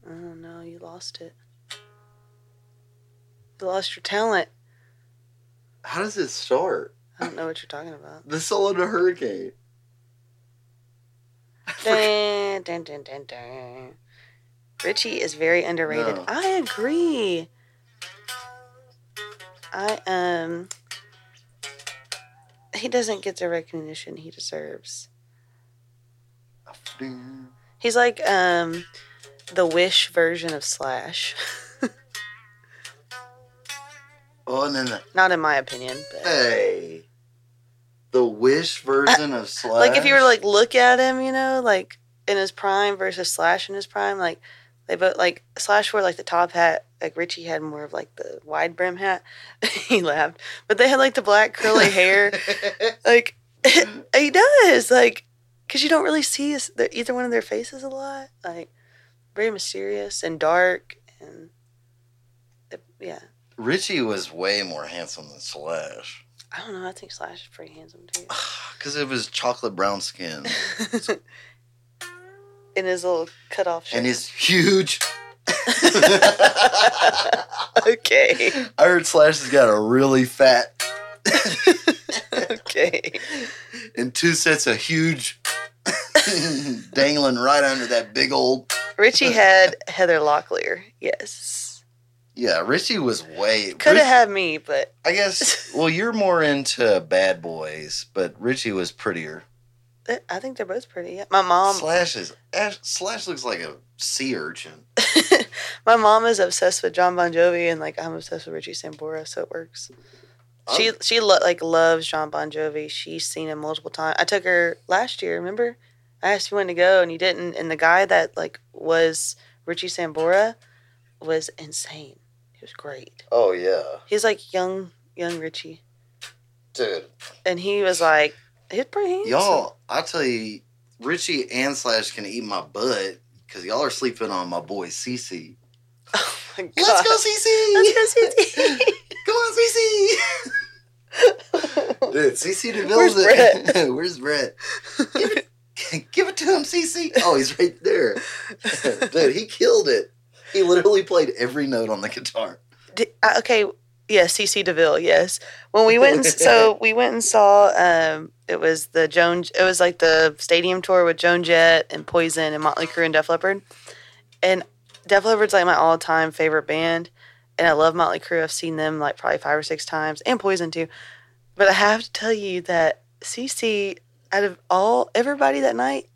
Oh no, you lost it. You lost your talent. How does it start? I don't know what you're talking about. The solo to Hurricane. Dun, dun, dun, dun, dun. Richie is very underrated. No. I agree. I um he doesn't get the recognition he deserves. He's like um the Wish version of Slash. Oh, the, Not in my opinion, but hey, the Wish version of Slash. like if you were like look at him, you know, like in his prime versus Slash in his prime, like they both like Slash wore like the top hat, like Richie had more of like the wide brim hat. he laughed, but they had like the black curly hair. Like he does, like because you don't really see his, either one of their faces a lot. Like very mysterious and dark, and yeah, Richie was way more handsome than Slash I don't know. I think Slash is pretty handsome too. because of his chocolate brown skin in his little cut off shirt. and his huge. okay. I heard Slash has got a really fat okay. and two sets of huge dangling right under that big old. Richie had Heather Locklear. Yes. Yeah, Richie was way. Could have had me, but I guess. Well, you're more into bad boys, but Richie was prettier. I think they're both pretty. Yeah. My mom, Slash is Ash, Slash looks like a sea urchin. my mom is obsessed with Jon Bon Jovi, and like I'm obsessed with Richie Sambora, so it works. Oh. She I'm- she lo- like loves Jon Bon Jovi. She's seen him multiple times. I took her last year. Remember, I asked you when to go, and you didn't. And the guy that like was Richie Sambora was insane. He was great. Oh yeah, He's like young young Richie, dude. and he was like he's pretty handsome. Y'all, I tell you, Richie and Slash can eat my butt because y'all are sleeping on my boy CC. Oh my God. Let's go CC. Let's go, CC. Come on, CC. Dude, CC DeVille. Where's Brett? Where's Brett? Give it, give it to him, CC. Oh, he's right there. Dude, he killed it. He literally played every note on the guitar. Di- uh, okay, yes, CC DeVille. Yes, when we went, and, so we went and saw. Um, it was the Joan. It was like the stadium tour with Joan Jett and Poison and Motley Crue and Def Leppard. And Def Leppard's like my all-time favorite band, and I love Motley Crue. I've seen them like probably five or six times, and Poison too. But I have to tell you that CC, out of all everybody that night,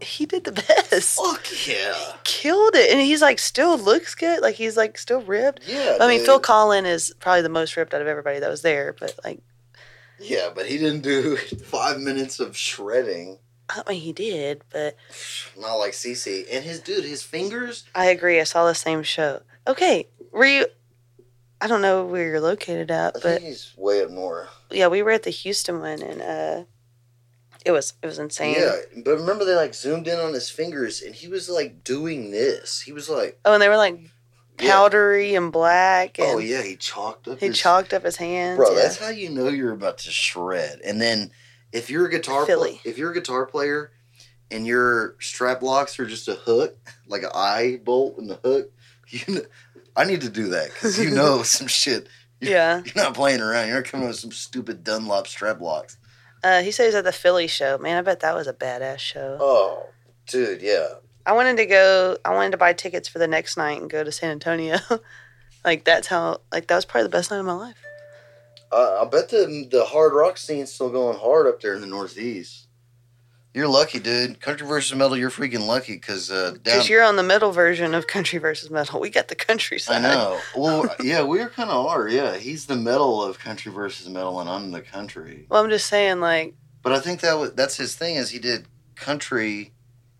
he did the best. Fuck yeah. Killed it, and he's like still looks good. Like he's like still ripped. Yeah. I mean, dude. Phil Collen is probably the most ripped out of everybody that was there, but like, Yeah, but he didn't do five minutes of shredding. I mean, he did, but Not like CC. And his dude, his fingers. I agree. I saw the same show. Okay, were you? I don't know where you're located I at, think but he's way up north. yeah, we were at the Houston one, and uh, it was it was insane. Yeah, but remember they like zoomed in on his fingers, and he was like doing this. He was like, Oh, and they were like yeah. powdery and black, oh, and Oh yeah, he chalked up. he his, chalked up his hands. Bro, yeah. that's how you know you're about to shred. And then if you're a guitar Philly. pla- if you're a guitar player and your strap locks are just a hook, like an eye bolt and the hook, you know, I need to do that because you know some shit. yeah. You're not playing around. You're not coming with some stupid Dunlop strap locks. Uh, he said he was at the Philly show. Man, I bet that was a badass show. Oh, dude, yeah. I wanted to go. I wanted to buy tickets for the next night and go to San Antonio, Like that's how. Like that was probably the best night of my life. Uh, I bet the the hard rock scene's still going hard up there in the Northeast. You're lucky, dude. Country versus metal, you're freaking lucky because uh. Because you're on the metal version of country versus metal. We got the countryside. I know. Well, yeah, we are kind of are. Yeah, he's the metal of country versus metal, and I'm the country. Well, I'm just saying, like, But I think that was that's his thing is he did country.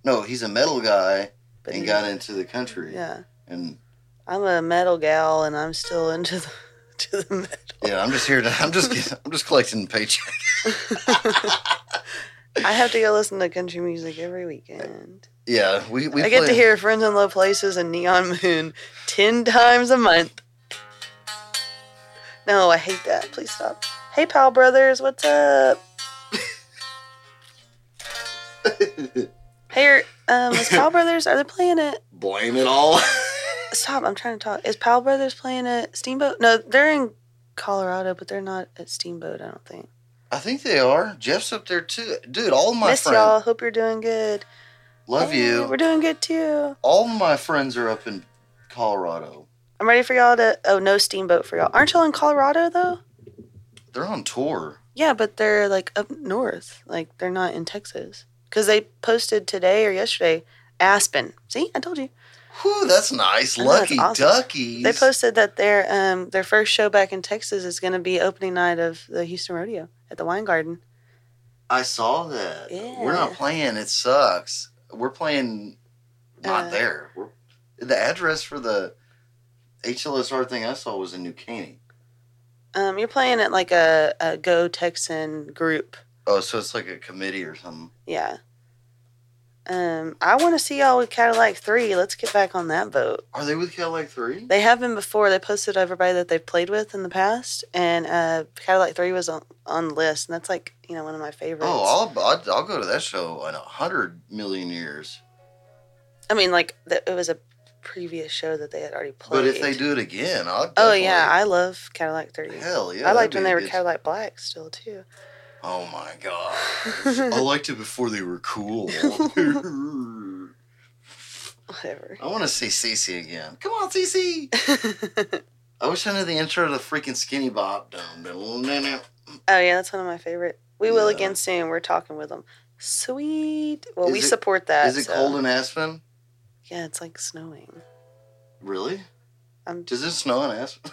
No, he's a metal guy and he- got into the country. yeah, And I'm a metal gal, and I'm still into the to the metal. yeah, I'm just here to. I'm just. I'm just collecting paycheck. I have to go listen to country music every weekend. Yeah, we we. I get to hear Friends in Low Places and Neon Moon ten times a month. No, I hate that. Please stop. Hey, Powell Brothers, what's up? Hey, um, is Powell Brothers? Are they playing it? Blame it all. Stop! I'm trying to talk. Is Powell Brothers playing at Steamboat? No, they're in Colorado, but they're not at Steamboat. I don't think. I think they are. Jeff's up there too, dude. All my Miss friends y'all. Hope you're doing good. love Hey, you. We're doing good too. All my friends are up in Colorado. I'm ready for y'all to. Oh, no Steamboat for y'all. Aren't y'all in Colorado though? They're on tour. Yeah, but they're like up north. Like they're not in Texas. Because they posted today or yesterday Aspen. See, I told you. Whew, that's nice. Know, that's Lucky awesome. duckies. They posted that their um their first show back in Texas is going to be opening night of the Houston Rodeo at the Wine Garden. I saw that. We're not playing. It sucks. We're playing not Uh, there. We're, the address for the HLSR thing I saw was in New Caney. Um, you're playing at like a, a Go Texan group. Oh, so it's like a committee or something. Yeah. Um, I want to see y'all with Cadillac Three. Let's get back on that boat. Are they with Cadillac Three? They have been before. They posted everybody that they've played with in the past, and uh, Cadillac Three was on on the list, and that's like you know one of my favorites. Oh, I'll, I'll I'll go to that show in a hundred million years. I mean, like the, it was a previous show that they had already played. But if they do it again, I'll. oh yeah, I love Cadillac Three. hell yeah. I liked when they were Cadillac Black still too. Oh my god, I liked it before they were cool. Whatever. I want to see CC again. Come on, CC. I wish I knew the intro to the freaking Skinny dum. Oh yeah, that's one of my favorite. We will again soon. We're talking with them. Sweet. Well, Is we it- support that. Is it so- cold in Aspen? Yeah, it's like snowing. Really? I'm. Does it snow in Aspen?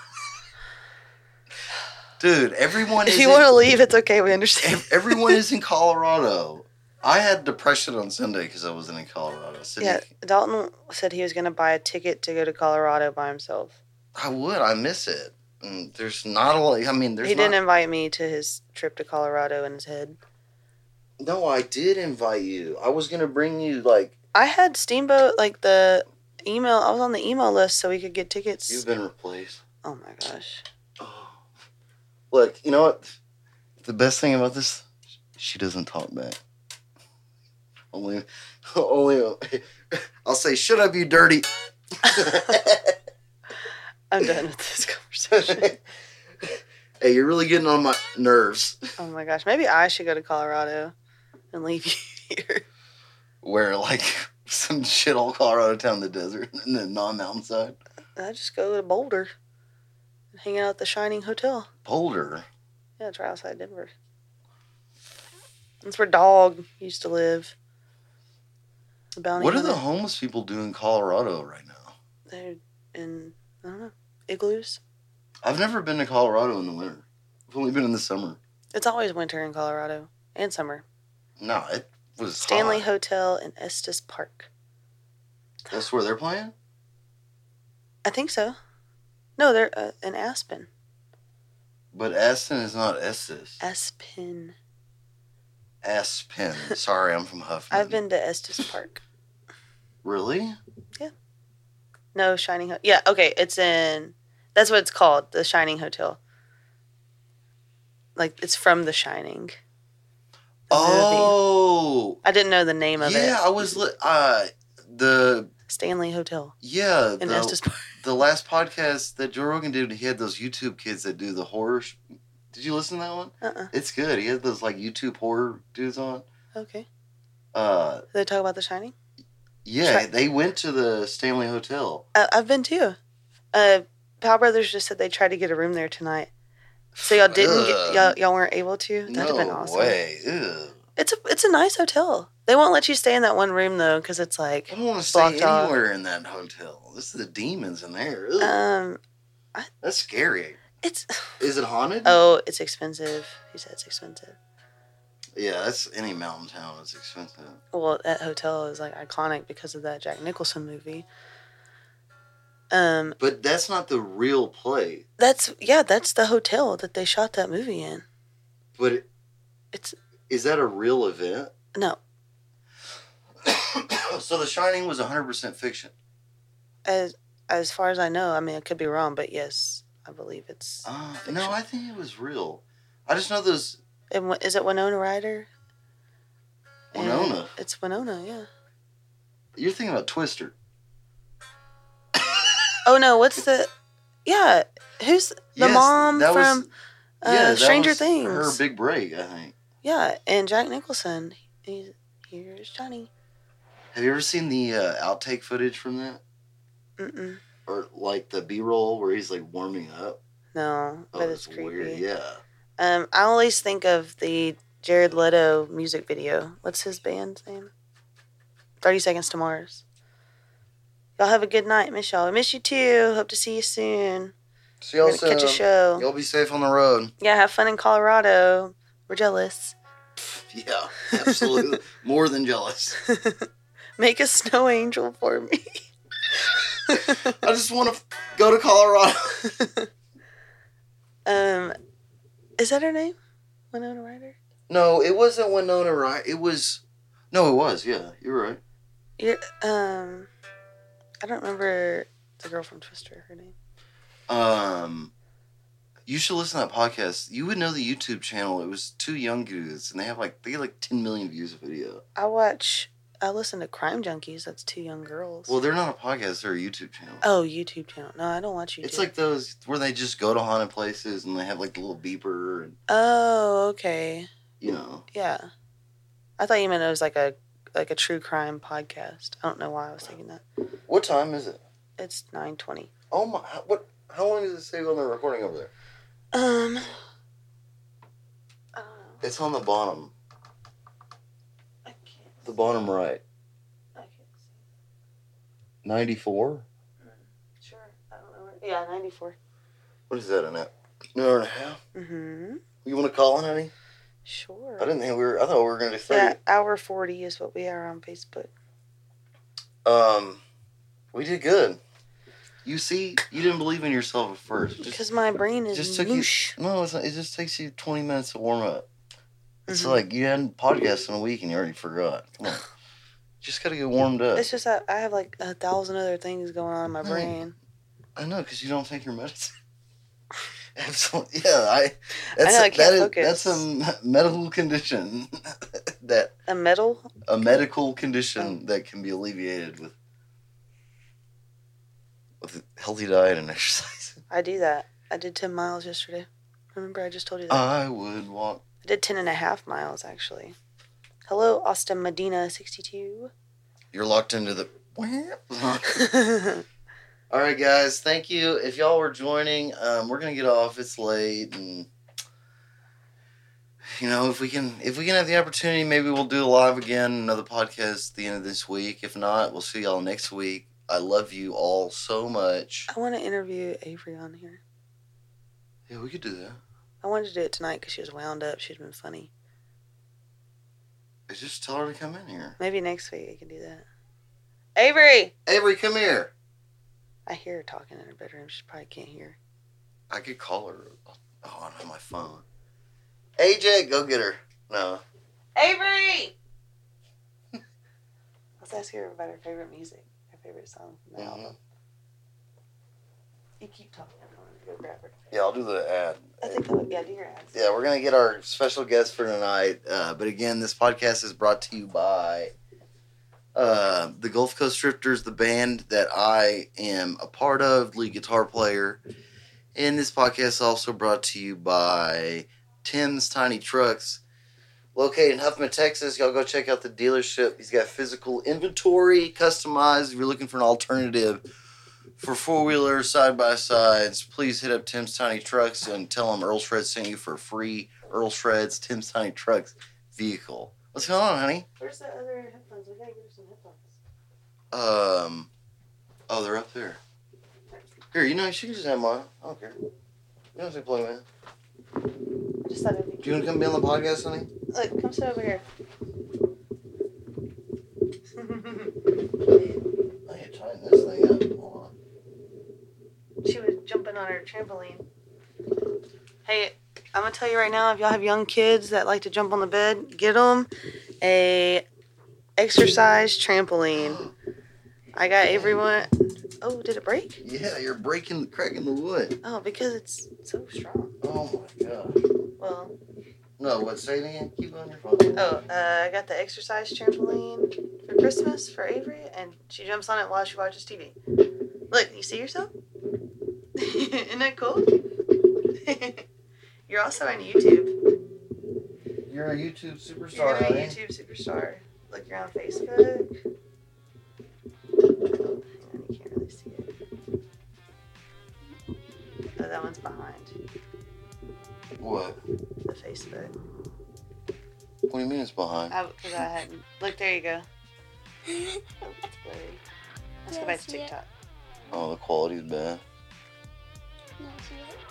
Dude, everyone If is you want to leave, it's okay. We understand. everyone is in Colorado. I had depression on Sunday because I wasn't in Colorado. Sydney, Yeah, Dalton said he was going to buy a ticket to go to Colorado by himself. I would. I miss it. And there's not a lot. I mean, there's he not. didn't invite me to his trip to Colorado in his head. No, I did invite you. I was gonna bring you like I had Steamboat like the email. I was on the email list so we could get tickets. you've been replaced. oh my gosh. Look, you know what? The best thing about this, she doesn't talk back. Only, only. I'll say, "Shut up, you dirty." I'm done with this conversation. hey, you're really getting on my nerves. oh my gosh. Maybe I should go to Colorado and leave you here. Where like some shit all Colorado town in the desert and then non mountainside. I just go to Boulder hang out at the Shining Hotel. Boulder. Yeah, it's right outside Denver. That's where Dog used to live. The bounty What do the homeless people do in Colorado right now? They're in, I don't know, igloos. I've never been to Colorado in the winter. I've only been in the summer. It's always winter in Colorado and summer. No, it was Stanley hot. Hotel in Estes Park. That's where they're playing. I think so. No, they're uh, in Aspen. But Aspen is not Estes. Aspen. Aspen. Sorry, I'm from Huffman. I've been to Estes Park. Really? Yeah. No, Shining Hotel. Yeah, okay, it's in. That's what it's called, the Shining Hotel. Like it's from The Shining. The movie. Oh, I didn't know the name of yeah. it. Yeah, I was li- uh the Stanley Hotel yeah in the, Estes Park. The last podcast that Joe Rogan did. He had those YouTube kids that do the horror. Sh- did you listen to that one? Uh-uh. It's good. He had those like YouTube horror dudes on. Okay. Uh, Did they talk about The Shining? yeah, they went to the Stanley Hotel. Uh, I've been too. Uh, Powell Brothers just said they tried to get a room there tonight. So y'all didn't get y'all, y'all weren't able to. That'd have no been awesome. way. Ugh. It's a it's a nice hotel. They won't let you stay in that one room though because it's like I don't want to stay Blocked off. anywhere in that hotel. This is the demons in there. Ugh. um That's scary. it's Is it haunted? oh it's expensive. He said it's expensive. Yeah, that's any mountain town. It's expensive. Well, that hotel is like iconic because of that Jack Nicholson movie. Um, But that's not the real place. that's yeah, that's the hotel that they shot that movie in. But it, It's is that a real event? no, so The Shining was 100% fiction. as as far as I know. I mean, I could be wrong, but yes, I believe it's. Uh, Fiction. no, I think it was real. I just know those. And what- is it Winona Ryder? And Winona? It's Winona, yeah. You're thinking about Twister. Oh no, what's the? Yeah, who's the Yes, mom that was- from uh, yeah, that Stranger was Things? Her big break, I think. Yeah, and Jack Nicholson. He's here's Johnny. Have you ever seen the uh, outtake footage from that? Mm-mm. Or like the B roll where he's like warming up? No, Oh, but it's creepy. weird. Yeah. Um, I always think of the Jared Leto music video. What's his band's name? Thirty Seconds to Mars. Y'all have a good night, miss y'all. I miss you too. Hope to see you soon. See y'all gonna catch a show. Y'all be safe on the road. Yeah, have fun in Colorado. We're jealous. Yeah, absolutely. More than jealous. Make a snow angel for me. I just want to go to Colorado. um, is that her name? Winona Ryder. No, it wasn't Winona Ryder. It was. No, it was. Yeah, you're right. You're, um, I don't remember the girl from Twister. Her name. Um, you should listen to that podcast. You would know the YouTube channel. It was two young dudes, and they have like they get like ten million views a video. I watch. I listen to Crime Junkies. That's two young girls. Well, they're not a podcast; they're a YouTube channel. oh, YouTube channel. No, I don't watch YouTube. It's like those where they just go to haunted places and they have like the little beeper and Oh, okay. you know. Yeah. I thought you meant it was like a like a true crime podcast. I don't know why I was thinking that. What time is it? It's nine twenty. Oh my! What? How long does it say on the recording over there? Um. It's on the bottom, I can't. the bottom right. I can't see. Ninety four. Sure. I don't know. Where, yeah, ninety four. What is that? An hour an hour and a half? Mm-hmm. You want to call it, honey? Sure. I didn't think we were. I thought we were gonna do thirty. Yeah, hour forty is what we are on Facebook. Um, we did good. You see, you didn't believe in yourself at first. Because my brain is just took moosh. you. No, it's not, it just takes you twenty minutes to warm up. It's Mhm. like you hadn't podcasted in a week and you already forgot. Come on, just gotta get warmed up. It's just that I have like a thousand other things going on in my Right. brain. I know because you don't take your medicine. Absolutely, yeah. I. That's know, I a, can't that is- focus. that's a medical condition that A metal? a medical condition that can be alleviated with with a healthy diet and exercise. I do that. I did 10 miles yesterday. Remember, I just told you that? I would walk. I did 10 and a half miles, actually. Hello, Austin Medina 62. You're locked into the. All right, guys. Thank you. If y'all were joining, um, we're gonna get off. It's late, and you know, if we can, if we can have the opportunity, maybe we'll do a live again, another podcast at the end of this week. If not, we'll see y'all next week. I love you all so much. I want to interview Avery on here. Yeah, we could do that. I wanted to do it tonight because she was wound up. She'd been funny. Just tell her to come in here. Maybe next week I can do that. Avery! Avery, come here. I hear her talking in her bedroom. She probably can't hear. I could call her. Oh, I my phone. AJ, go get her. No. Avery! Let's ask her about her favorite music, favorite song from the Mhm. album. You keep talking. I'm going to go grab her. Yeah, I'll do the ad. I think I'll, yeah, do your ads. Yeah, we're gonna get our special guest for tonight. Uh, but again, this podcast is brought to you by uh, the Gulf Coast Drifters, the band that I am a part of, lead guitar player. And this podcast is also brought to you by Tim's Tiny Trucks, located in Huffman, Texas. Y'all go check out the dealership. He's got physical inventory customized. If you're looking for an alternative For four wheelers, side by sides, please hit up Tim's Tiny Trucks and tell them Earl Shreds sent you for free Earl Shreds Tim's Tiny Trucks vehicle. What's going on, honey? Where's the other headphones? We gotta get her some headphones. Um, oh, they're up there. Here, you know, she can just have mine. I don't care. You don't have to plug them in. Just thought it'd be Do you want to come be on the podcast, honey? Look, come sit over here. I to tighten this thing up. Hold on. she was jumping on her trampoline. Hey, I'm gonna tell you right now, if y'all have young kids that like to jump on the bed, get them a exercise trampoline. I got everyone. Oh, did it break? Yeah, you're breaking, cracking the wood. Oh, because it's so strong. Oh my god. Well, No, what? Say it again. Keep on your phone. oh, uh, I got the exercise trampoline for Christmas for Avery, and she jumps on it while she watches TV. Look, you see yourself? Isn't that cool? You're also on YouTube. You're a YouTube superstar. You're a honey. YouTube superstar. Look, you're on Facebook. What? the Facebook. What do you mean it's behind? I, cause I hadn't. Look, there you go. It's blurry. Let's go back to Yeah, I see it. TikTok. Oh, the quality's bad.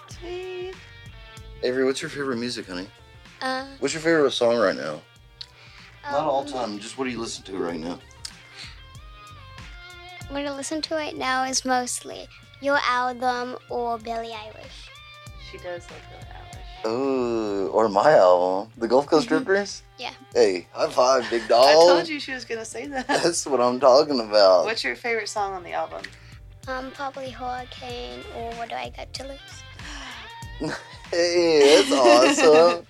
Sweet. Avery, what's your favorite music, honey? Uh, What's your favorite song right now? Not all um, time, just what do you listen to right now? What I listen to right now is mostly your album or Billie Eilish. She does love Billie Eilish. Oh, or my album, The Gulf Coast Drifters? Yeah. Hey, high five, big dog. I told you she was gonna say that. That's what I'm talking about. What's your favorite song on the album? Um, probably Hurricane or What Do I Got to Lose? Hey, that's awesome.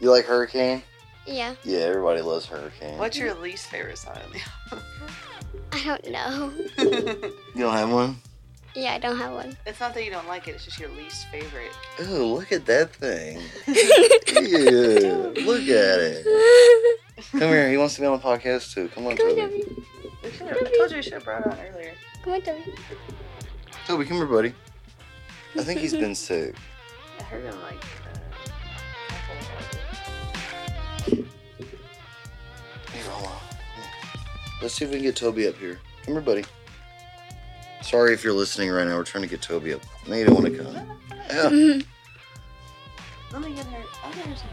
You like Hurricane? Yeah, Yeah, everybody loves Hurricane. What's your least favorite song on the album? I don't know. You don't have one? Yeah, I don't have one. it's not that you don't like it; it's just your least favorite. Oh, look at that thing. Yeah, look at it. Come here, he wants to be on the podcast too. Come on, Come on, Toby. Toby. Should've- I told you we should have brought on earlier. Come on, Toby. Toby, come here, buddy. I think he's been sick. I heard him like. Here, hold on. Let's see if we can get Toby up here. Come here, buddy. Sorry if you're listening right now. We're trying to get Toby up. No, you don't want to come. Yeah. Let me get her. I'll get her some.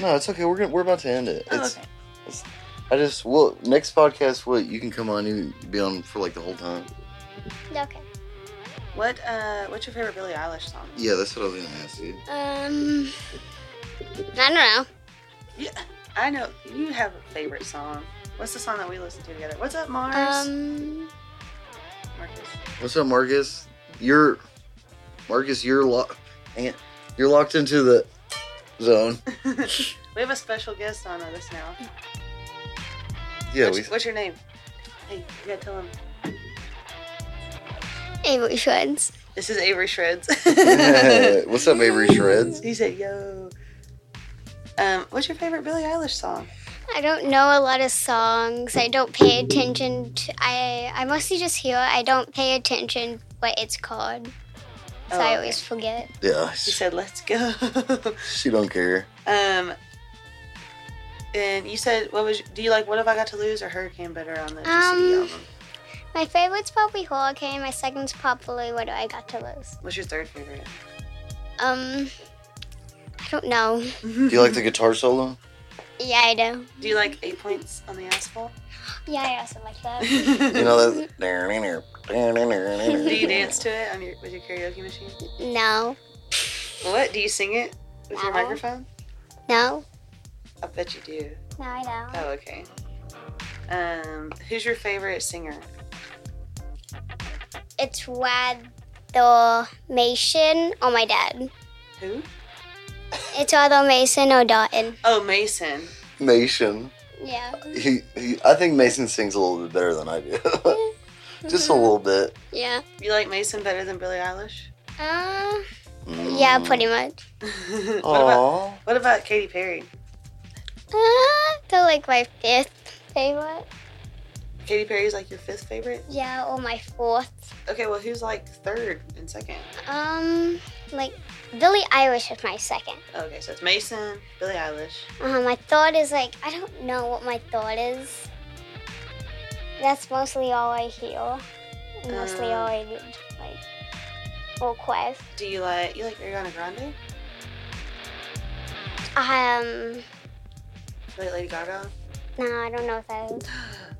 No, it's okay. We're gonna, we're about to end it. Oh, It's, okay. I just well next podcast. What you can come on. You can be on for like the whole time. okay. What uh? What's your favorite Billie Eilish song? Yeah, that's what I was gonna ask you. Um, I don't know. Yeah, I know you have a favorite song. What's the song that we listen to together? What's up, Mars? Um, Marcus. What's up, Marcus? You're Marcus. You're locked. You're locked into the zone. we have a special guest on with us now. Yeah, what's, we. what's your name? Hey, you gotta tell him. Avery Shreds. This is Avery Shreds. What's up, Avery Shreds? He said, "Yo." Um, what's your favorite Billie Eilish song? I don't know a lot of songs. I don't pay attention to. I I mostly just hear. it. I don't pay attention what it's called, so Oh, I okay. always forget. Yeah, She said, "Let's go." she don't care. um, and you said, "What was? Do you like What Have I Got to Lose or Hurricane better on the GCD Um, album? My favorite's probably Hurricane. My second's probably What Do I Got to Lose. What's your third favorite?" Um, I don't know. Do you like the guitar solo? Yeah, I do. Do you like Eight Points on the Asphalt? Yeah, I also like that. You know that. Do you dance to it on your with your karaoke machine? no, What? Do you sing it with your microphone? no, I bet you do. no, I don't. Oh, okay. Um, who's your favorite singer? It's either Mason or my dad. Who? It's either Mason or Dalton. Oh, Mason. Mason. Yeah. He, he, I think Mason sings a little bit better than I do. Just a little bit. Yeah. You like Mason better than Billie Eilish? Uh, yeah, Mm. pretty much. what about What about Katy Perry? Uh, they're like my fifth favorite. Katy Perry's like your fifth favorite. Yeah, or my fourth. Okay, well, who's like third and second? Um, like Billie Eilish is my second. Okay, so it's Mason, Billie Eilish. Uh, my thought is like I don't know what my thought is. That's mostly all I hear. Mostly Uh. all I like request. Do you like you like Ariana Grande? Um, Like Lady Gaga? no, I don't know if that is.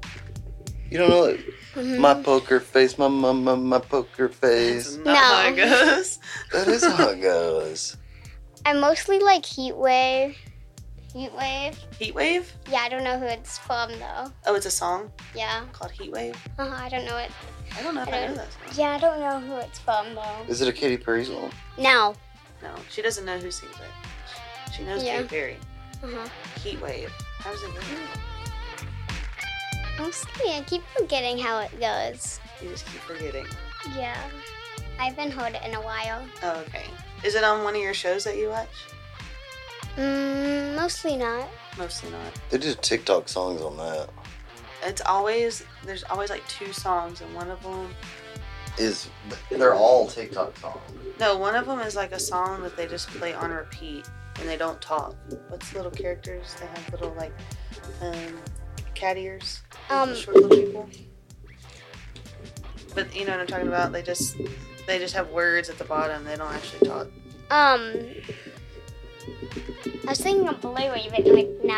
You don't know it? Mhm. My poker face, my my my, my poker That's face. not No. how it goes. That is how it goes. I mostly like Heat Wave. Heat Wave. Heat Wave? Yeah, I don't know who it's from though. Oh, it's a song Yeah, called Heat Wave. uh, I don't know it. I don't know if I know that song. Yeah, I don't know who it's from though. Is it a Katy Perry song? No. No, she doesn't know who sings it. She knows Yeah. Katy Perry. Uh-huh. Heat Wave. How does it go? sorry, I keep forgetting how it goes. You just keep forgetting. Yeah, I haven't heard it in a while. Oh, okay. Is it on one of your shows that you watch? Mm, mostly not. Mostly not. They do TikTok songs on that. It's always there's always like two songs, and one of them Is they're all TikTok songs. no, one of them is like a song that they just play on repeat and they don't talk. What's the little characters? They have little like um cat ears. Um, Little short little people. But you know what I'm talking about? They just they just have words at the bottom. They don't actually talk. Um, I was thinking of Blue Raven. Like, no,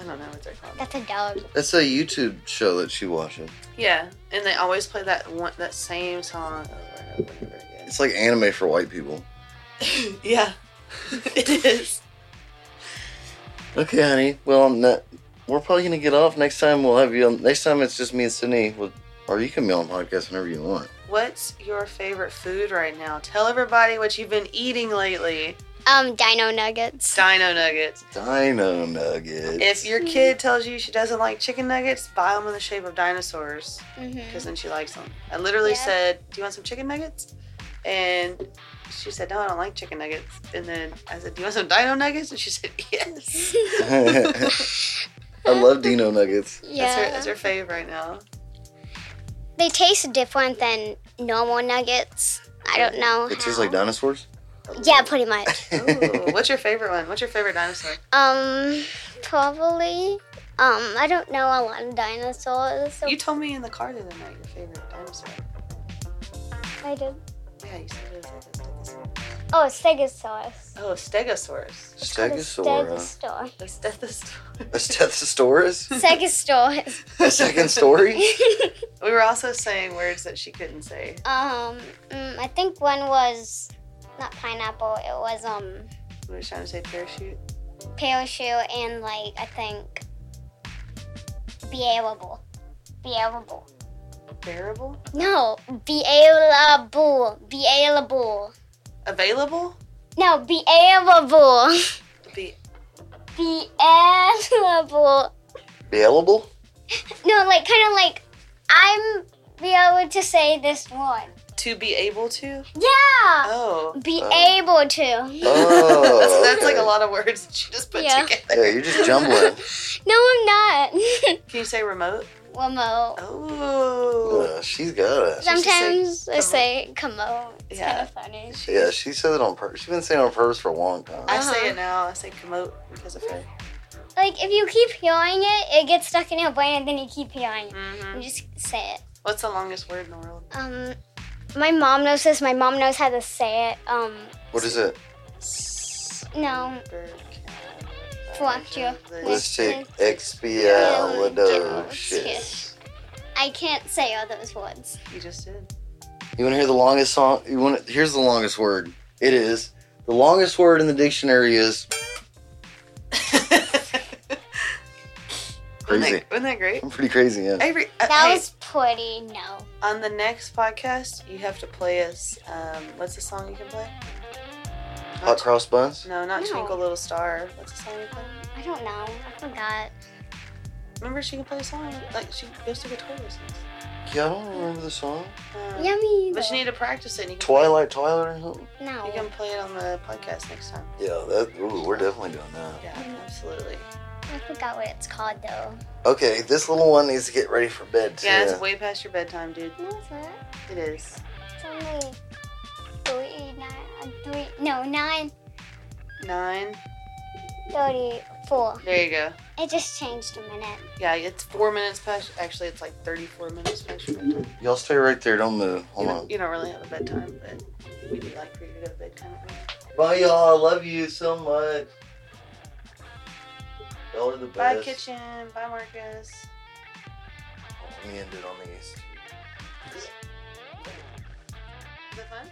I don't know what they're called. that's a dog. That's a YouTube show that she watches. Yeah, and they always play that one that same song over and over and over again. It's like anime for white people. yeah, it is. Okay, honey. Well, I'm not, we're probably gonna get off. Next time we'll have you. on Next time it's just me and Sydney. We'll, or you can be on podcast whenever you want. What's your favorite food right now? Tell everybody what you've been eating lately. Um, Dino Nuggets. Dino nuggets. Dino nuggets. If your kid tells you she doesn't like chicken nuggets, buy them in the shape of dinosaurs because then she likes them. I literally Yeah. said, "Do you want some chicken nuggets?" And she said, "No, I don't like chicken nuggets." And then I said, "Do you want some dino nuggets?" And she said, "Yes." I love Dino nuggets. Yeah. That's her, that's her fave right now. They taste different than normal nuggets. I don't know. It tastes how. like dinosaurs. Yeah, pretty much. Ooh, what's your favorite one? What's your favorite dinosaur? um, probably. Um, I don't know a lot of dinosaurs. So You told me in the car the other night your favorite dinosaur. I did. Yeah, you said it was like a stegosaurus. Oh, Stegosaurus. Oh, a stegosaurus. Stegosaur. Stegosaurus. A stethosauros. A Stegosaurus? Stegosaurus. A second story? we were also saying words that she couldn't say. um, mm, I think one was not pineapple. It was um We were trying to say parachute. parachute and like I think bearable. Bearable. Bearable? No, bearable. Bearable. Available? No, bearable. Be Bearable. Available? No, like kind of like I'm be able to say this one. to be able to? Yeah. Oh. Be Oh. able to. Oh. That's, that's like a lot of words that you just put Yeah. together. Yeah, you're just jumbling. No, I'm not. Can you say remote? Remote. Oh. Uh, she's got it. She say Sometimes I say come on. It's Yeah. kind of funny. Yeah, she says it on purpose. She's been saying it on purpose for a long time. I Uh-huh. say it now. I say commode because of her. Like if you keep hearing it, it gets stuck in your brain, and then you keep hearing it. hmm You just say it. What's the longest word in the world? Um, my mom knows this. My mom knows how to say it. Um, What is it? no, Fuck you. Let's take Yeah. expialidocious. I can't say all those words. You just did. You want to hear the longest song? You want? To, here's the longest word. It is the longest word in the dictionary is Wasn't crazy. that, wasn't that great? I'm pretty crazy. Yeah. Avery, uh, That hey, was pretty. No. on the next podcast, you have to play us. Um, what's the song you can play? Hot cross buns. No, not No. Twinkle Little Star. What's the song you play? I don't know. I forgot. Remember, she can play a song like she goes to guitar lessons. Yeah, I don't remember the song. Um, Yummy. But you need to practice it. And you can Twilight, Twilight, or something. No. you can play it on the podcast next time. Yeah, that. Ooh, we're definitely doing that. Yeah, absolutely. I forgot what it's called though. Okay, this little one needs to get ready for bed too. Yeah, it's way past your bedtime, dude. No, it's not. It is. It's only three, nine, three, no, nine, Nine. thirty-four. There you go. It just changed a minute. Yeah, it's four minutes past. Actually, it's like 34 minutes past your bedtime. Y'all stay right there. Don't move. You Hold on. don't, you don't really have a bedtime, but we do like for you to go to bed kind of thing. Bye, y'all. I love you so much. Y'all are the best. Bye, kitchen. Bye, Marcus. Let me end it on these. Is it fun?